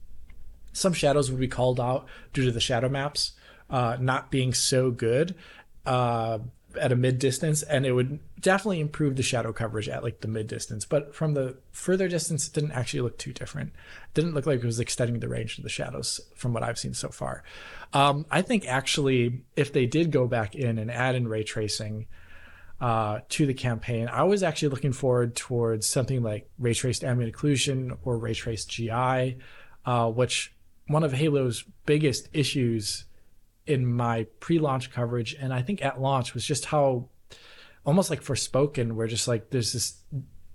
some shadows would be called out due to the shadow maps uh, not being so good. Uh, at a mid distance, and it would definitely improve the shadow coverage at like the mid distance. But from the further distance, it didn't actually look too different. It didn't look like it was extending the range of the shadows from what I've seen so far. Um, I think actually, if they did go back in and add in ray tracing uh, to the campaign, I was actually looking forward towards something like ray traced ambient occlusion or ray traced GI, uh, which one of Halo's biggest issues in my pre-launch coverage and I think at launch was just how almost like Forspoken where just like there's this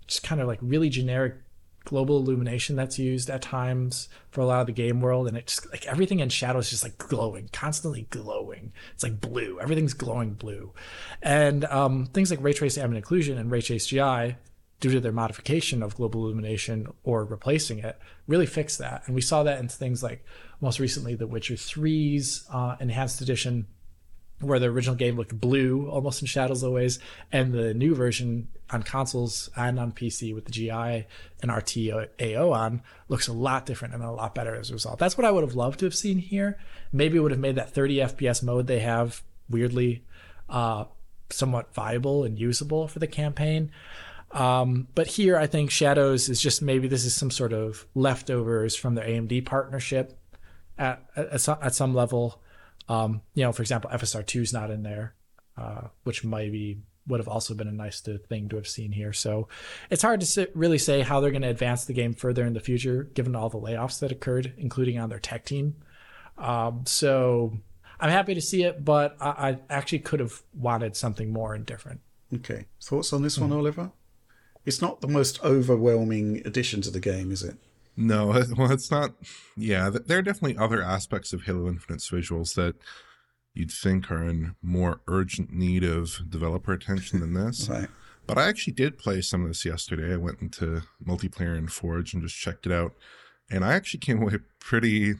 just kind of like really generic global illumination that's used at times for a lot of the game world and it's like everything in shadow is just like glowing constantly glowing. It's like blue. Everything's glowing blue. And um, things like ray trace ambient occlusion and ray trace gi due to their modification of global illumination or replacing it really fix that and we saw that in things like most recently the Witcher 3's uh, enhanced edition, where the original game looked blue almost in shadows always, and the new version on consoles and on PC with the GI and RTAO on looks a lot different and a lot better as a result. That's what I would have loved to have seen here. Maybe it would have made that 30 FPS mode they have weirdly uh, somewhat viable and usable for the campaign. Um, but here, I think Shadows is just maybe this is some sort of leftovers from their AMD partnership at at, at some level. Um, you know, for example, FSR2 is not in there, uh, which maybe would have also been a nice to, thing to have seen here. So it's hard to sit, really say how they're going to advance the game further in the future, given all the layoffs that occurred, including on their tech team. Um, so I'm happy to see it, but I, I, actually could have wanted something more and different. Okay. Thoughts on this one, mm-hmm. Oliver? It's not the most overwhelming addition to the game, is it? No, well, it's not. Yeah, there are definitely other aspects of Halo Infinite's visuals that you'd think are in more urgent need of developer attention than this. right. But I actually did play some of this yesterday. I went into multiplayer in Forge and just checked it out, and I actually came away pretty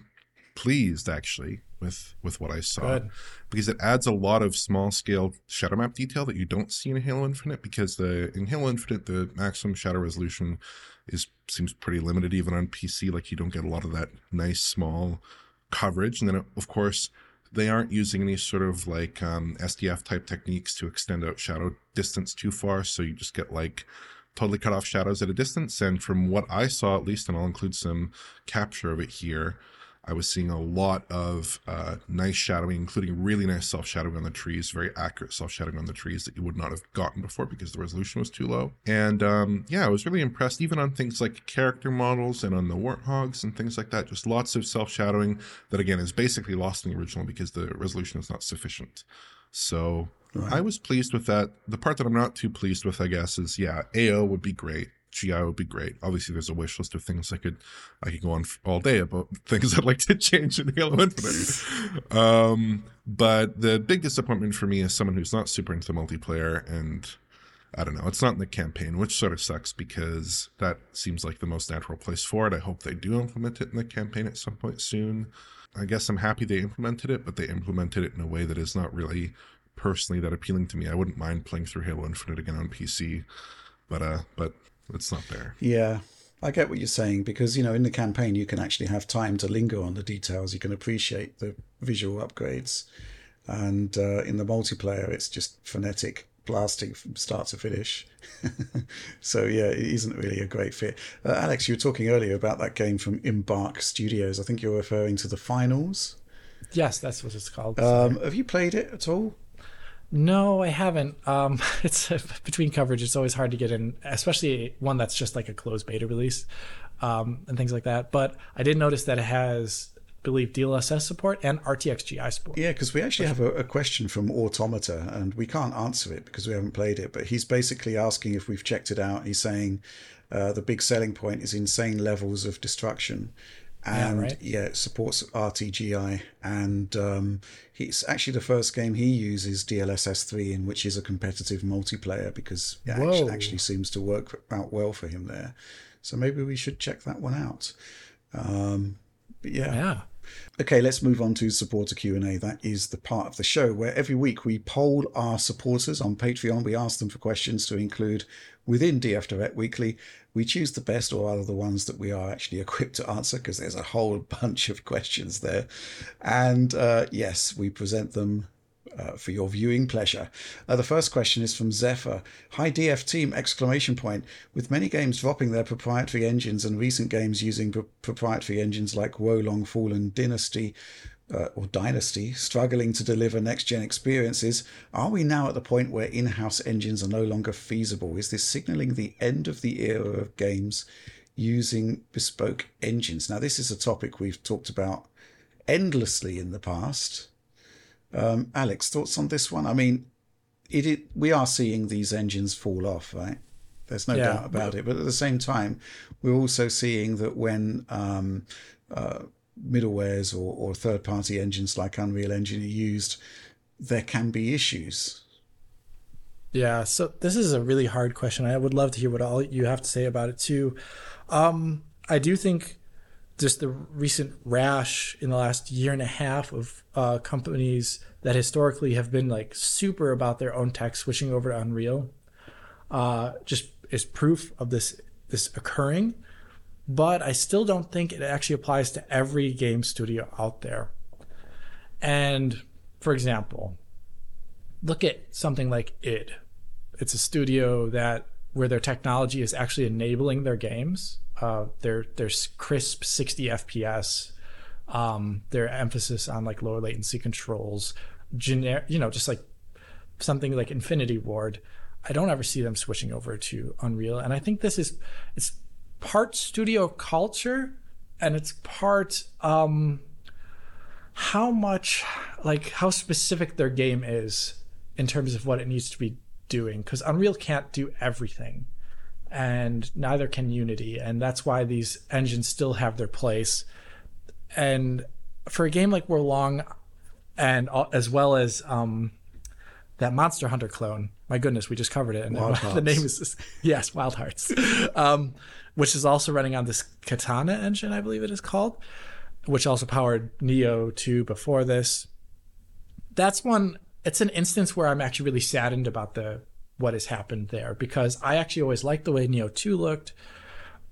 pleased actually with with what I saw Good. because it adds a lot of small scale shadow map detail that you don't see in Halo Infinite because the in Halo Infinite the maximum shadow resolution is seems pretty limited even on PC. Like you don't get a lot of that nice small coverage. And then of course they aren't using any sort of like um, SDF type techniques to extend out shadow distance too far. So you just get like totally cut off shadows at a distance. And from what I saw, at least, and I'll include some capture of it here, I was seeing a lot of uh, nice shadowing, including really nice self shadowing on the trees, very accurate self shadowing on the trees that you would not have gotten before because the resolution was too low. And um, yeah, I was really impressed, even on things like character models and on the warthogs and things like that. Just lots of self shadowing that, again, is basically lost in the original because the resolution is not sufficient. So Right. I was pleased with that. The part that I'm not too pleased with, I guess, is yeah, AO would be great. GI would be great. Obviously, there's a wish list of things I could I could go on all day about things I'd like to change in Halo Infinite. um, but the big disappointment for me is someone who's not super into multiplayer, and I don't know, it's not in the campaign, which sort of sucks because that seems like the most natural place for it. I hope they do implement it in the campaign at some point soon. I guess I'm happy they implemented it, but they implemented it in a way that is not really personally that appealing to me. I wouldn't mind playing through Halo Infinite again on PC, but uh, but it's not there. Yeah. I get what you're saying because, you know, in the campaign, you can actually have time to linger on the details. You can appreciate the visual upgrades. And uh, in the multiplayer, it's just frenetic blasting from start to finish. so, yeah, it isn't really a great fit. Uh, Alex, you were talking earlier about that game from Embark Studios. I think you're referring to the finals. Yes, that's what it's called. Um, have you played it at all? No, I haven't. Um, it's between coverage. It's always hard to get in, especially one that's just like a closed beta release um, and things like that. But I did notice that it has, I believe, DLSS support and RTX GI support. Yeah, because we actually have a, a, question from Automata, and we can't answer it because we haven't played it. But he's basically asking if we've checked it out. He's saying uh, the big selling point is insane levels of destruction and yeah, right. yeah, it supports RTGI. And um, it's actually the first game he uses DLSS three in, which is a competitive multiplayer because it actually, actually, seems to work out well for him there. So maybe we should check that one out. Um, but yeah. Yeah. Okay, let's move on to supporter Q&A. That is the part of the show where every week we poll our supporters on Patreon. We ask them for questions to include within DF Direct Weekly. We choose the best or rather the ones that we are actually equipped to answer because there's a whole bunch of questions there. And uh, yes, we present them uh, for your viewing pleasure. Uh, the first question is from Zephyr. Hi DF team! Exclamation point. With many games dropping their proprietary engines and recent games using pro- proprietary engines like Wo Long Fallen Dynasty, uh, or Dynasty struggling to deliver next gen experiences, are we now at the point where in house engines are no longer feasible? Is this signaling the end of the era of games using bespoke engines? Now, this is a topic we've talked about endlessly in the past. Um, Alex, thoughts on this one? I mean, it, it we are seeing these engines fall off, right? There's no yeah. doubt about it. But at the same time, we're also seeing that when um, uh, middlewares or, or third party engines like Unreal Engine are used, there can be issues. Yeah, so this is a really hard question. I would love to hear what all you have to say about it too. Um, I do think just the recent rash in the last year and a half of uh, companies that historically have been like super about their own tech switching over to Unreal uh, just is proof of this this occurring but I still don't think it actually applies to every game studio out there. And for example, look at something like id. It's a studio that where their technology is actually enabling their games. Uh, their their crisp 60 FPS, um, their emphasis on like lower latency controls, generic, you know, just like something like Infinity Ward. I don't ever see them switching over to Unreal, and I think this is it's part studio culture and it's part um, how much like how specific their game is in terms of what it needs to be doing because unreal can't do everything and neither can unity and that's why these engines still have their place. And for a game like Wo Long and as well as um, that monster hunter clone my goodness we just covered it and the name is yes wild hearts. Um, which is also running on this Katana engine, I believe it is called, which also powered Nioh 2 before this. That's one, it's an instance where I'm actually really saddened about the what has happened there because I actually always liked the way Nioh 2 looked.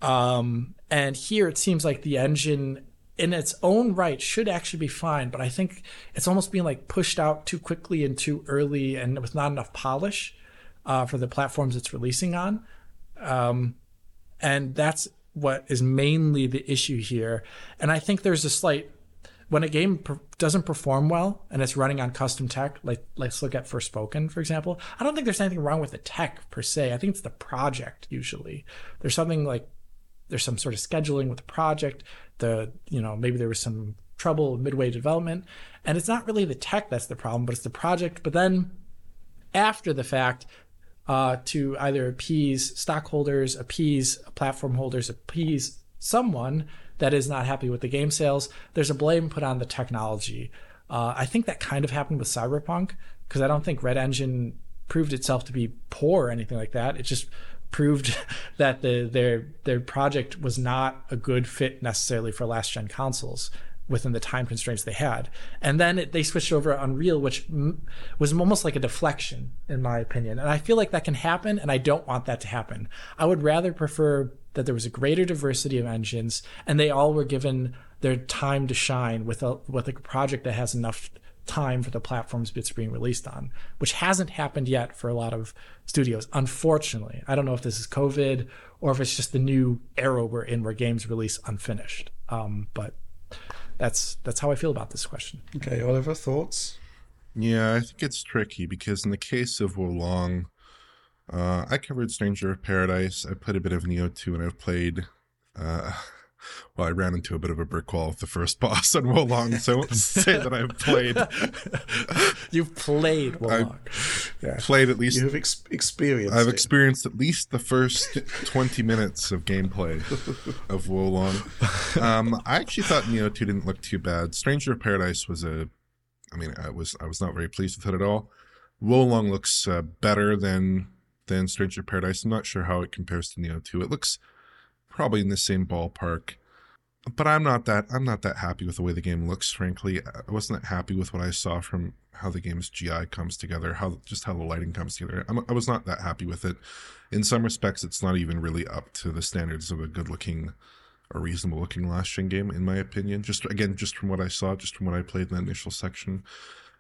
Um, and here it seems like the engine in its own right should actually be fine, but I think it's almost being like pushed out too quickly and too early and with not enough polish uh, for the platforms it's releasing on. Um, and that's what is mainly the issue here. And I think there's a slight when a game per- doesn't perform well and it's running on custom tech, like let's look at Forspoken, for example. I don't think there's anything wrong with the tech per se. I think it's the project usually. There's something like there's some sort of scheduling with the project. The you know maybe there was some trouble midway development, and it's not really the tech that's the problem, but it's the project. But then after the fact, uh, to either appease stockholders, appease platform holders, appease someone that is not happy with the game sales. There's a blame put on the technology. Uh, I think that kind of happened with Cyberpunk because I don't think Red Engine proved itself to be poor or anything like that. It just proved that the, their their project was not a good fit necessarily for last gen consoles within the time constraints they had. And then it, they switched over to Unreal, which m- was almost like a deflection, in my opinion. And I feel like that can happen, and I don't want that to happen. I would rather prefer that there was a greater diversity of engines, and they all were given their time to shine with a with a project that has enough time for the platforms it's being released on, which hasn't happened yet for a lot of studios. Unfortunately, I don't know if this is COVID or if it's just the new era we're in, where games release unfinished. Um, but that's that's how I feel about this question. Okay, Oliver, thoughts? Yeah, I think it's tricky because in the case of Wo Long, uh, I covered Stranger of Paradise. I played a bit of Nioh 2, and I've played. Uh, well, I ran into a bit of a brick wall with the first boss on Wo Long, so I won't say that I've played. You've played Wo Long. Yeah. Played at least. You have ex- experienced. I've it. experienced at least the first twenty minutes of gameplay of Wo Long. Um, I actually thought Nioh Two didn't look too bad. Stranger of Paradise was a. I mean, I was I was not very pleased with it at all. Wo Long looks uh, better than than Stranger of Paradise. I'm not sure how it compares to Nioh Two. It looks probably in the same ballpark. But I'm not that I'm not that happy with the way the game looks. Frankly, I wasn't that happy with what I saw from how the game's GI comes together, how just how the lighting comes together. I'm, I was not that happy with it. In some respects, it's not even really up to the standards of a good-looking, a reasonable-looking last gen game, in my opinion. Just again, just from what I saw, just from what I played in the initial section.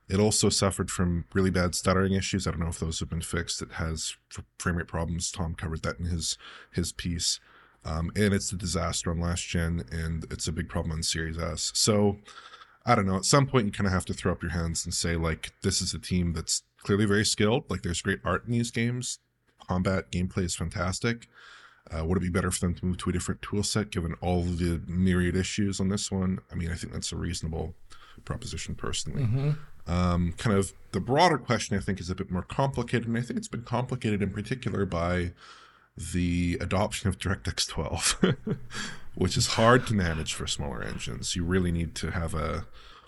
It also suffered from really bad stuttering issues. I don't know if those have been fixed. It has frame rate problems. Tom covered that in his his piece. Um, and it's a disaster on last gen, and it's a big problem on Series S. So I don't know. At some point, you kind of have to throw up your hands and say, like, this is a team that's clearly very skilled. Like, there's great art in these games. Combat gameplay is fantastic. Uh, would it be better for them to move to a different tool set given all the myriad issues on this one? I mean, I think that's a reasonable proposition personally. Mm-hmm. Um, kind of the broader question, I think, is a bit more complicated, and I think it's been complicated in particular by the adoption of DirectX 12, which is hard to manage for smaller engines. You really need to have a,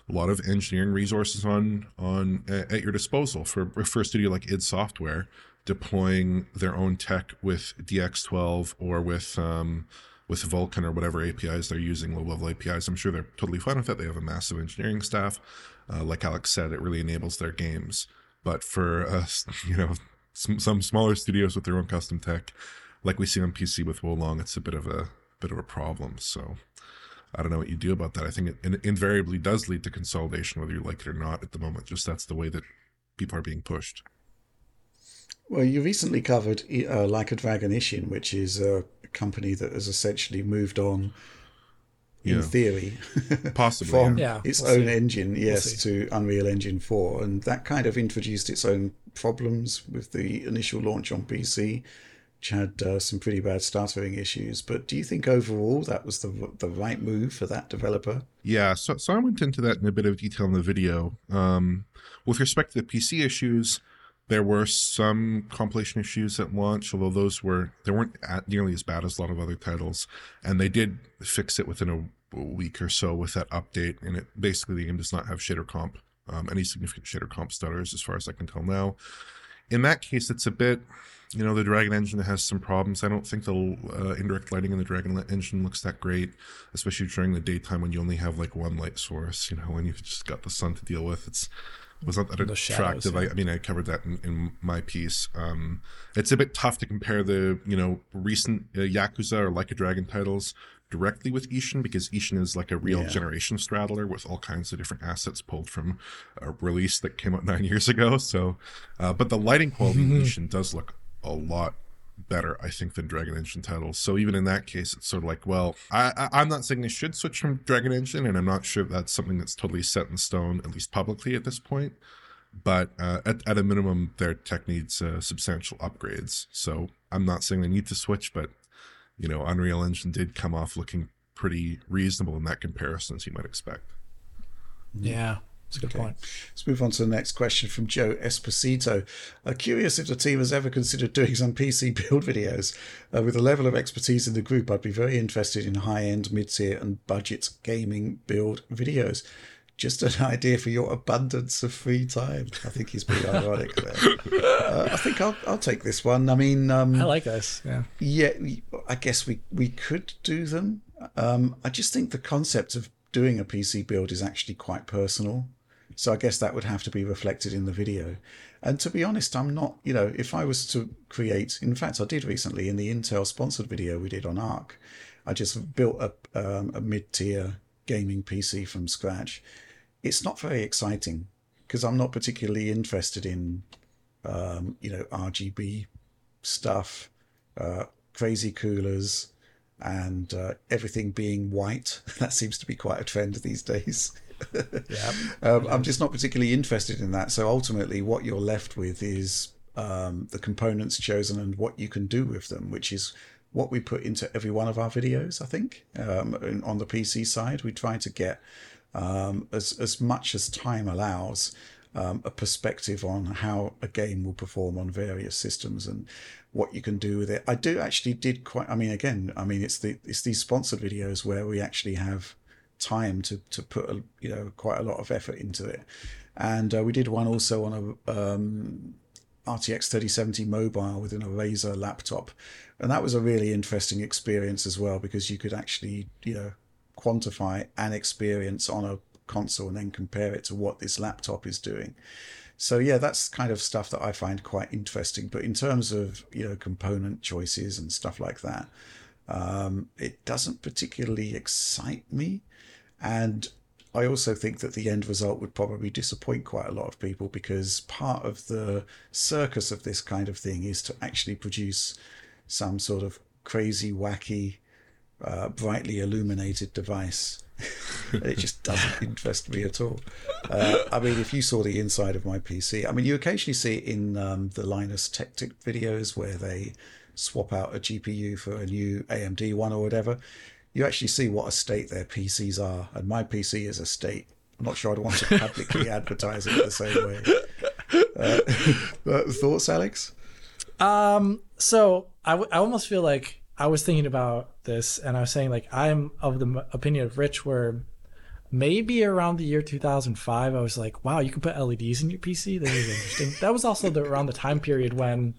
a lot of engineering resources on on at your disposal for for a studio like id Software deploying their own tech with DX12 or with um, with Vulkan or whatever APIs they're using, low level APIs. I'm sure they're totally fine with it. They have a massive engineering staff. Uh, like Alex said, it really enables their games. But for us, you know, some, some smaller studios with their own custom tech, like we see on PC with Wo Long, it's a bit of a bit of a problem. So I don't know what you do about that. I think it invariably does lead to consolidation, whether you like it or not. At the moment, just that's the way that people are being pushed. Well, you recently covered uh, Like a Dragon Ishin, which is a company that has essentially moved on, in yeah. theory, possibly from yeah. its we'll own see. engine, yes, we'll to Unreal Engine Four, and that kind of introduced its own problems with the initial launch on PC, which had uh, some pretty bad stuttering issues. But do you think overall that was the the right move for that developer? Yeah, so so I went into that in a bit of detail in the video. Um, with respect to the PC issues there were some compilation issues at launch, although those were they weren't nearly as bad as a lot of other titles, and they did fix it within a, a week or so with that update. And it basically the game does not have shader comp, um, any significant shader comp stutters, as far as I can tell now. In that case, it's a bit, you know, the Dragon engine has some problems. I don't think the uh, indirect lighting in the Dragon engine looks that great, especially during the daytime when you only have like one light source. You know, when you've just got the sun to deal with, it's was not that attractive. I, I, mean, I covered that in, in my piece. Um, it's a bit tough to compare the you know recent uh, Yakuza or Like a Dragon titles directly with Ishin because Ishin is like a real yeah. generation straddler with all kinds of different assets pulled from a release that came out nine years ago. So, uh, but the lighting quality in Ishin does look a lot better, I think, than Dragon Engine titles. So even in that case, it's sort of like, well, I, I, am not saying they should switch from Dragon Engine, and I'm not sure if that's something that's totally set in stone, at least publicly at this point. But uh, at, at a minimum, their tech needs uh, substantial upgrades. So I'm not saying they need to switch, but you know, Unreal Engine did come off looking pretty reasonable in that comparison, as you might expect. Yeah. That's a good okay. point. Let's move on to the next question from Joe Esposito. Uh, curious if the team has ever considered doing some PC build videos. Uh, with the level of expertise in the group, I'd be very interested in high end, mid tier, and budget gaming build videos. Just an idea for your abundance of free time. I think he's being ironic there. Uh, I think I'll, I'll take this one. I mean, um, I like this. Yeah. Yeah, I guess we, we could do them. Um, I just think the concept of doing a PC build is actually quite personal. So I guess that would have to be reflected in the video. And to be honest, I'm not, you know, if I was to create, in fact, I did recently in the Intel sponsored video we did on ARC, I just built a, um, a mid tier gaming PC from scratch. It's not very exciting because I'm not particularly interested in, um, you know, RGB stuff, uh, crazy coolers, and uh, everything being white. that seems to be quite a trend these days. yeah. Um, I'm just not particularly interested in that. So ultimately, what you're left with is um, the components chosen and what you can do with them, which is what we put into every one of our videos. I think um, on the PC side, we try to get um, as as much as time allows. Um, a perspective on how a game will perform on various systems and what you can do with it. I do actually did quite. I mean, again, I mean, it's the it's these sponsored videos where we actually have time to to put a, you know quite a lot of effort into it. And uh, we did one also on a um, RTX 3070 mobile within a Razer laptop, and that was a really interesting experience as well because you could actually you know quantify an experience on a console and then compare it to what this laptop is doing. So yeah, that's kind of stuff that I find quite interesting. But in terms of you know component choices and stuff like that, um, it doesn't particularly excite me. And I also think that the end result would probably disappoint quite a lot of people because part of the circus of this kind of thing is to actually produce some sort of crazy, wacky, uh, brightly illuminated device. it just doesn't interest me at all. Uh, I mean, if you saw the inside of my PC, I mean, you occasionally see it in um, the Linus Tech Tip videos where they swap out a GPU for a new AMD one or whatever. You actually see what a state their PCs are, and my PC is a state. I'm not sure I'd want to publicly advertise it the same way. Uh, thoughts, Alex? Um, so I, w- I almost feel like I was thinking about this and I was saying like I'm of the opinion of Rich where maybe around the year 2005 I was like wow you can put LEDs in your PC that is interesting that was also the, around the time period when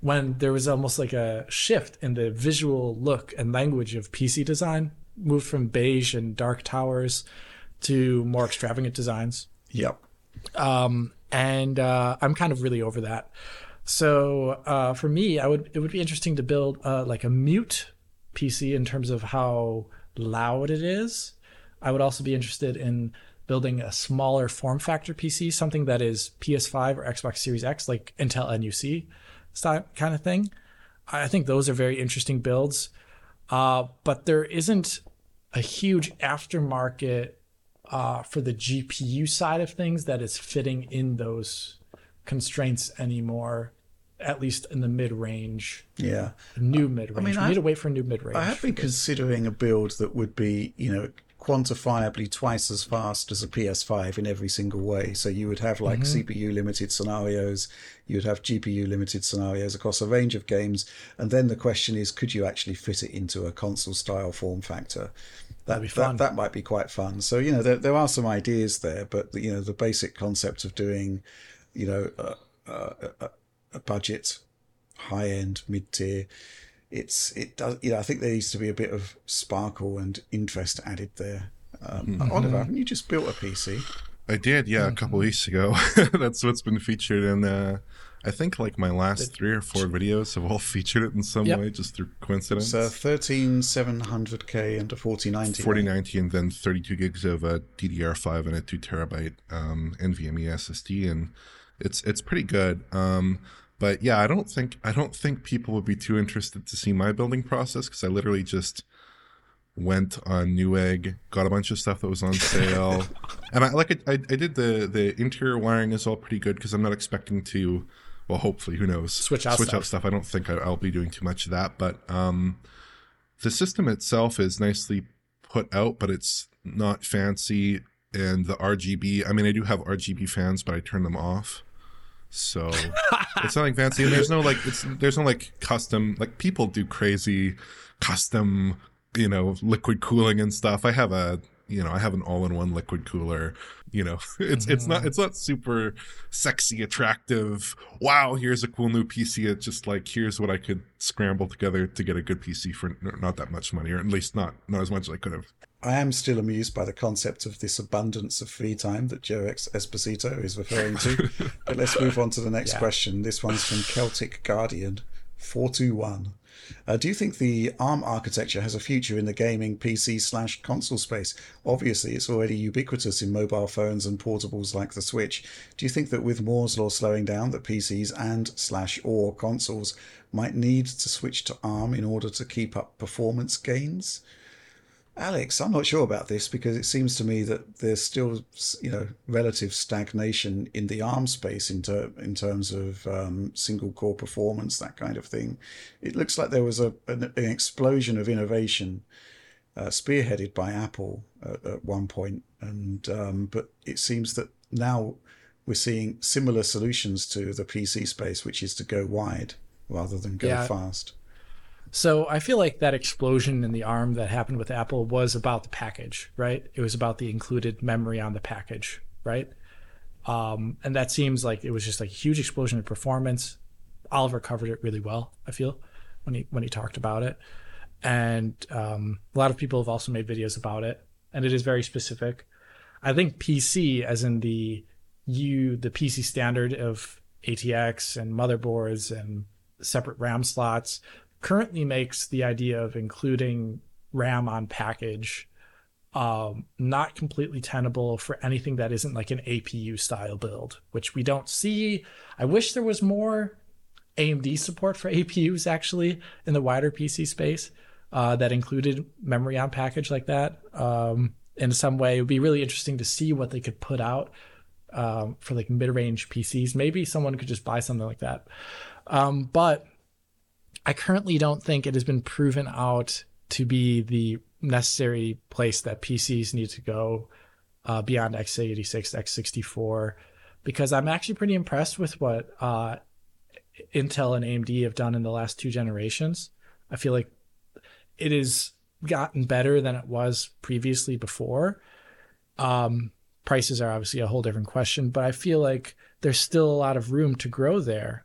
when there was almost like a shift in the visual look and language of PC design moved from beige and dark towers to more extravagant designs Yep. um, and uh, I'm kind of really over that. So uh, for me, I would it would be interesting to build uh, like a mute PC in terms of how loud it is. I would also be interested in building a smaller form factor PC, something that is PS5 or Xbox Series X, like Intel NUC style kind of thing. I think those are very interesting builds, uh, but there isn't a huge aftermarket uh, for the GPU side of things that is fitting in those constraints anymore, at least in the mid range, Yeah. new mid range. mean, we I- need to wait for a new mid range. I have been considering a build that would be, you know, quantifiably twice as fast as a PS5 in every single way. So you would have like mm-hmm. CPU limited scenarios, you'd have GPU limited scenarios across a range of games, and then the question is, could you actually fit it into a console style form factor? That, That'd be fun. That, that might be quite fun. So you know, there there are some ideas there, but you know, the basic concept of doing, you know, a, a, a- a budget, high end, mid tier it's it does you know I think there needs to be a bit of sparkle and interest added there. Um, Oliver, haven't you just built a PC? I did, yeah, a couple weeks ago. That's what's been featured in. Uh, I think like my last three or four videos have all featured it in some Yep. way, just through coincidence. It's a thirteen seven hundred K and a forty ninety. 4090 and then 32 gigs of a DDR5 and a two terabyte um, NVMe SSD, and it's it's pretty good. Um, but yeah, I don't think I don't think people would be too interested to see my building process because I literally just went on Newegg, got a bunch of stuff that was on sale, and I like I, I did the the interior wiring is all pretty good because I'm not expecting to. Well, hopefully, who knows? Switch out switch stuff. out stuff. I don't think I, I'll be doing too much of that, but um, the system itself is nicely put out, but it's not fancy. And the RGB, I mean, I do have RGB fans, but I turn them off. So it's nothing fancy. And there's no like, it's there's no like custom, like people do crazy custom, you know, liquid cooling and stuff. I have a, you know, I have an all-in-one liquid cooler. You know, it's it's not mm-hmm. it's not super sexy, attractive. Wow, here's a cool new PC. It's just like here's what I could scramble together to get a good PC for not that much money, or at least not not as much as I could have. I am still amused by the concept of this abundance of free time that Joe Esposito is referring to. but let's move on to the next Yeah. question. This one's from Celtic Guardian 421. Uh, do you think the ARM architecture has a future in the gaming PC slash console space? Obviously, it's already ubiquitous in mobile phones and portables like the Switch. Do you think that with Moore's law slowing down, that PCs and slash or consoles might need to switch to ARM in order to keep up performance gains? Alex, I'm not sure about this because it seems to me that there's still, you know, relative stagnation in the ARM space in, ter- in terms of um, single core performance, that kind of thing. It looks like there was a an, an explosion of innovation uh, spearheaded by Apple at, at one point, and um, but it seems that now we're seeing similar solutions to the PC space, which is to go wide rather than go Yeah. fast. So I feel like that explosion in the ARM that happened with Apple was about the package, right? It was about the included memory on the package, right? Um, and that seems like it was just like a huge explosion in performance. Oliver covered it really well, I feel, when he when he talked about it. And um, a lot of people have also made videos about it, and it is very specific. I think PC, as in the you the PC standard of ATX and motherboards and separate RAM slots, currently makes the idea of including RAM on package um, not completely tenable for anything that isn't like an APU style build, which we don't see. I wish there was more AMD support for APUs actually in the wider PC space uh, that included memory on package like that. Um, in some way, it would be really interesting to see what they could put out um, for like mid range PCs. Maybe someone could just buy something like that. Um, but I currently don't think it has been proven out to be the necessary place that PCs need to go uh, beyond x86, x64, because I'm actually pretty impressed with what uh, Intel and AMD have done in the last two generations. I feel like it has gotten better than it was previously before. Um, prices are obviously a whole different question, but I feel like there's still a lot of room to grow there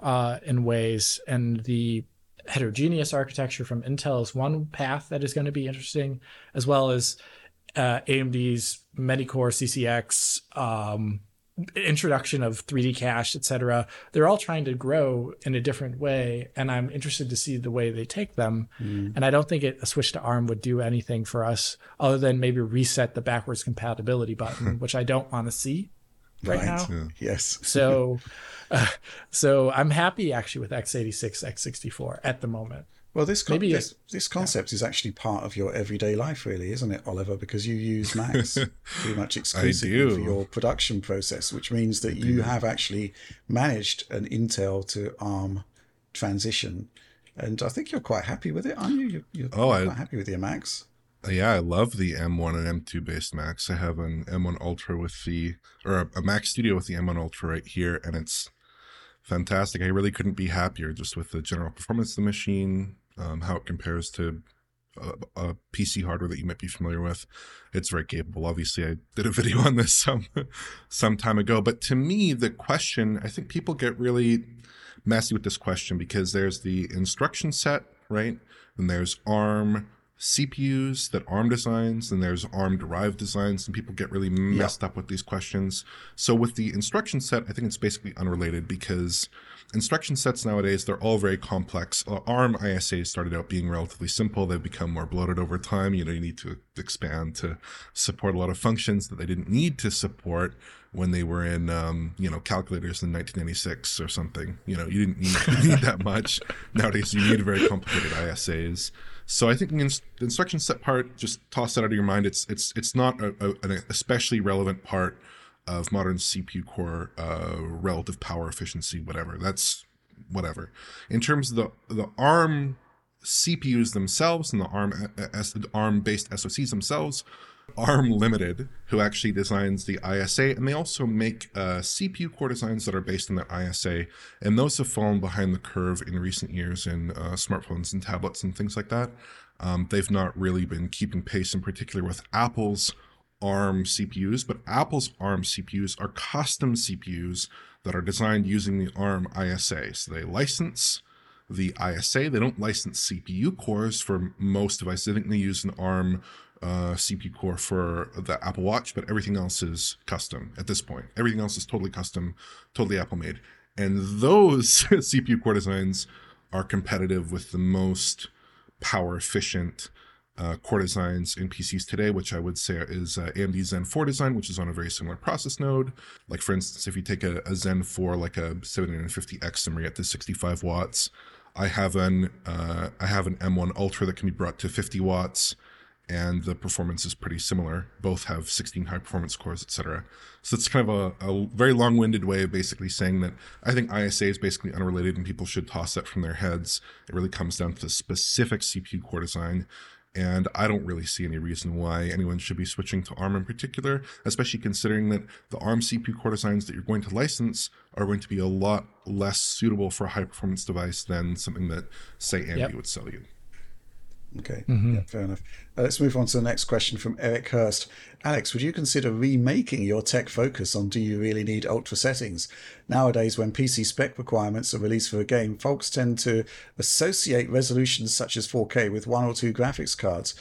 uh, in ways, and the heterogeneous architecture from Intel is one path that is going to be interesting, as well as uh, AMD's Many-Core CCX, um, introduction of 3D cache, etc. They're all trying to grow in a different way, and I'm interested to see the way they take them. Mm. And I don't think it, a switch to ARM would do anything for us other than maybe reset the backwards compatibility button, which I don't want to see right, right. now. Yeah. Yes. so, uh, so I'm happy actually with x86, x64 at the moment. Well, this con- Maybe this, this concept yeah. is actually part of your everyday life, really, isn't it, Oliver? Because you use Macs pretty much exclusively for your production process, which means that you have actually managed an Intel to ARM transition, and I think you're quite happy with it, aren't you? You're, you're oh, quite I, happy with your Macs. Yeah, I love the M1 and M2 based Macs. I have an M1 Ultra with the, or a, a Mac Studio with the M1 Ultra right here, and it's fantastic. I really couldn't be happier just with the general performance of the machine, um, how it compares to a, a, PC hardware that you might be familiar with. It's very capable. Obviously, I did a video on this some some time ago. But to me, the question I think people get really messy with this question because there's the instruction set, right? And there's ARM CPUs that ARM designs, and there's ARM derived designs, and people get really messed yep. up with these questions. So with the instruction set, I think it's basically unrelated because instruction sets nowadays they're all very complex. Uh, ARM ISAs started out being relatively simple. They've become more bloated over time. You know, you need to expand to support a lot of functions that they didn't need to support when they were in um, you know calculators in 1996 or something. You know, you didn't need, need that much. Nowadays, you need very complicated ISAs. So I think the, instruction set part, just toss that out of your mind. It's it's it's not a, a, an especially relevant part of modern CPU core uh, relative power efficiency, whatever. That's whatever. In terms of the the ARM CPUs themselves and the ARM as the ARM based SoCs themselves, ARM Limited, who actually designs the ISA, and they also make uh, CPU core designs that are based on their ISA, and those have fallen behind the curve in recent years in uh, smartphones and tablets and things like that. Um, they've not really been keeping pace, in particular with Apple's ARM CPUs, but Apple's ARM CPUs are custom CPUs that are designed using the ARM ISA. So they license the ISA. They don't license CPU cores for most devices. I think they use an ARM uh, CPU core for the Apple Watch, but everything else is custom at this point. Everything else is totally custom, totally Apple made. And those CPU core designs are competitive with the most power efficient uh, core designs in PCs today, which I would say is uh, AMD Zen 4 design, which is on a very similar process node. Like for instance, if you take a, a Zen 4, like a 750X summary at the 65 watts, I have an uh, I have an M1 Ultra that can be brought to 50 watts and the performance is pretty similar. Both have 16 high performance cores, etc. So it's kind of a, a very long winded way of basically saying that I think ISA is basically unrelated and people should toss that from their heads. It really comes down to the specific CPU core design. And I don't really see any reason why anyone should be switching to ARM in particular, especially considering that the ARM CPU core designs that you're going to license are going to be a lot less suitable for a high performance device than something that, say, AMD yep. would sell you. Okay, mm-hmm. yeah, fair enough. Uh, let's move on to the next question from Eric Hurst. Alex, would you consider remaking your tech focus on do you really need ultra settings? Nowadays, when PC spec requirements are released for a game, folks tend to associate resolutions such as 4K with one or two graphics cards.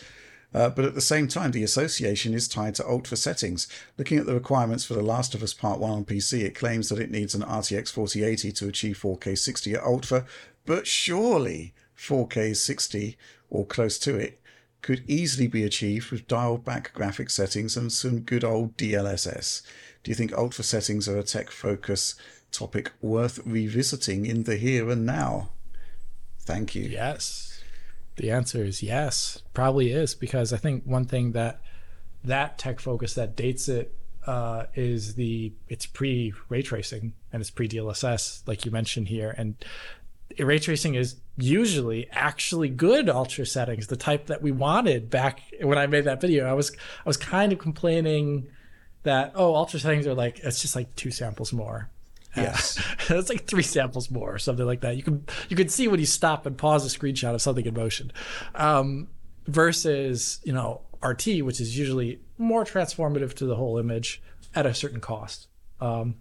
Uh, but at the same time, the association is tied to ultra settings. Looking at the requirements for The Last of Us Part 1 on PC, it claims that it needs an RTX 4080 to achieve 4K 60 at ultra, but surely 4K 60 or close to it could easily be achieved with dialed back graphic settings and some good old DLSS. Do you think ultra settings are a tech focus topic worth revisiting in the here and now? Thank you. Yes. The answer is yes. Probably is because I think one thing that that tech focus that dates it uh, is the it's pre ray tracing and it's pre DLSS, like you mentioned here, and ray tracing is usually actually good ultra settings, the type that we wanted back when I made that video. I was I was kind of complaining that oh ultra settings are like it's just like two samples more. Yes. it's like three samples more or something like that. You can you can see when you stop and pause a screenshot of something in motion. Um, versus, you know, RT, which is usually more transformative to the whole image at a certain cost. Um,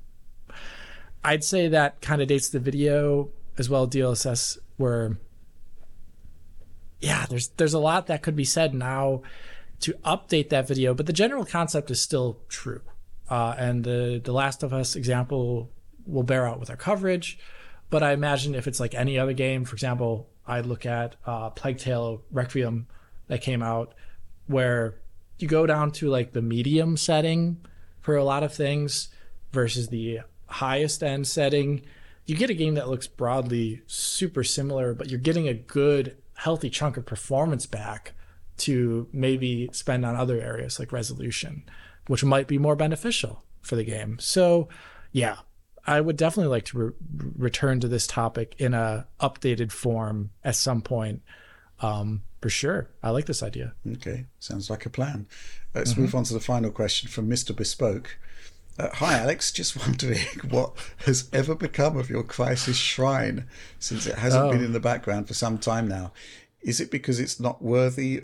I'd say that kind of dates the video as well DLSS where yeah, there's there's a lot that could be said now to update that video, but the general concept is still true. Uh, and the the Last of Us example will bear out with our coverage. But I imagine if it's like any other game, for example, I look at uh, Plague Tale Requiem that came out, where you go down to like the medium setting for a lot of things versus the highest end setting. You get a game that looks broadly super similar, but you're getting a good, healthy chunk of performance back to maybe spend on other areas like resolution, which might be more beneficial for the game. So, yeah, I would definitely like to re- return to this topic in a updated form at some point. Um, for sure, I like this idea. Okay, sounds like a plan. Let's mm-hmm. move on to the final question from Mr. Bespoke. Uh, hi, Alex. Just wondering what has ever become of your Crysis Shrine since it hasn't oh. been in the background for some time now. Is it because it's not worthy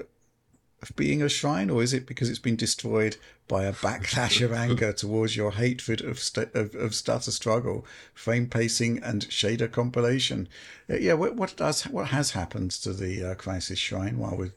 of being a shrine, or is it because it's been destroyed by a backlash of anger towards your hatred of, st- of, of stutter struggle, frame pacing, and shader compilation? Uh, yeah, what, what, does what has happened to the uh, Crysis Shrine while we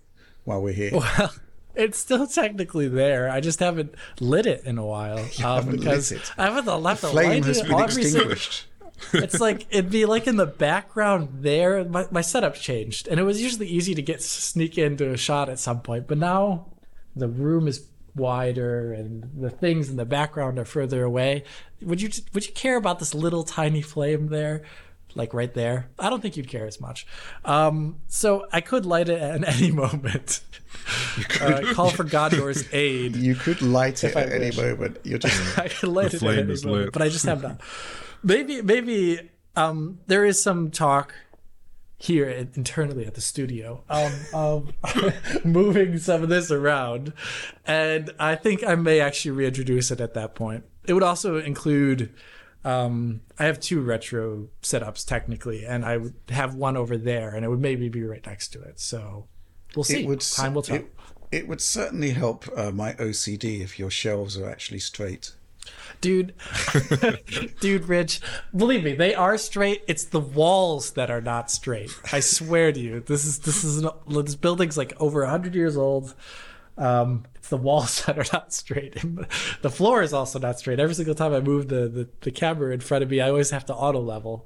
while we're here? Well, it's still technically there. I just haven't lit it in a while um, because I haven't left the, the flame has been extinguished it's like it'd be like in the background there. My, my setup changed, and it was usually easy to get sneak into a shot at some point. But now the room is wider, and the things in the background are further away. Would you would you care about this little tiny flame there? Like right there, I don't think you'd care as much. Um, so I could light it at any moment. Uh, call for Gondor's aid. You could light it at any moment. You're just I could light it at any moment, but I just have not maybe maybe um, there is some talk here internally at the studio um, of moving some of this around, and I think I may actually reintroduce it at that point. It would also include. Um, I have two retro setups technically, and I would have one over there, and it would maybe be right next to it. So we'll see. Would, Time will tell. It, it would certainly help uh, my OCD if your shelves are actually straight dude dude rich believe me they are straight it's the walls that are not straight i swear to you this is this is an, this building's like over 100 years old um, it's the walls that are not straight. The floor is also not straight. Every single time i move the, the, the camera in front of me i always have to auto level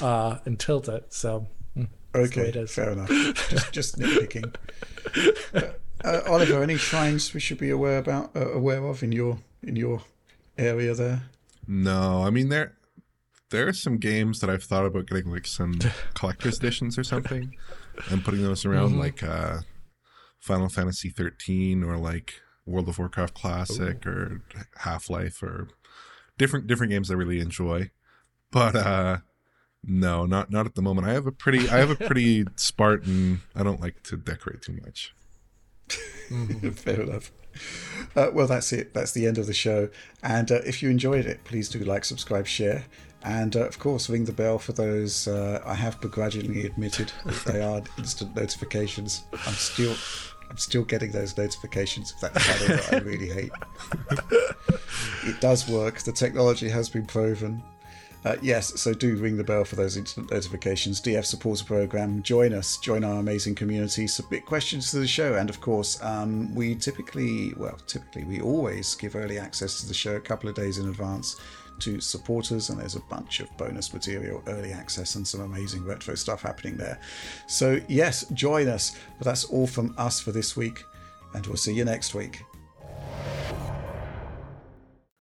uh, and tilt it. So mm, okay fair enough. Just, just nitpicking. Uh, oliver any shrines we should be aware about uh, aware of in your in your area there? No, I mean there there are some games that I've thought about getting like some collector's editions or something and putting those around mm-hmm. like uh Final Fantasy 13 or like World of Warcraft Classic Ooh. or Half-Life or different different games I really enjoy. But uh no, not not at the moment. I have a pretty I have a pretty Spartan. I don't like to decorate too much. Fair enough. Uh, well, that's it. That's the end of the show. And uh, if you enjoyed it, please do like, subscribe, share. And uh, of course, ring the bell for those. Uh, I have begrudgingly admitted they are instant notifications. I'm still, I'm still getting those notifications. of that something that I really hate. it does work. The technology has been proven. Uh, yes, so do ring the bell for those instant notifications. DF supporter program. Join us, join our amazing community, submit questions to the show, and of course, um, we typically, well, typically, we always give early access to the show a couple of days in advance to supporters, and there's a bunch of bonus material, early access, and some amazing retro stuff happening there. So, yes, join us. But that's all from us for this week, and we'll see you next week.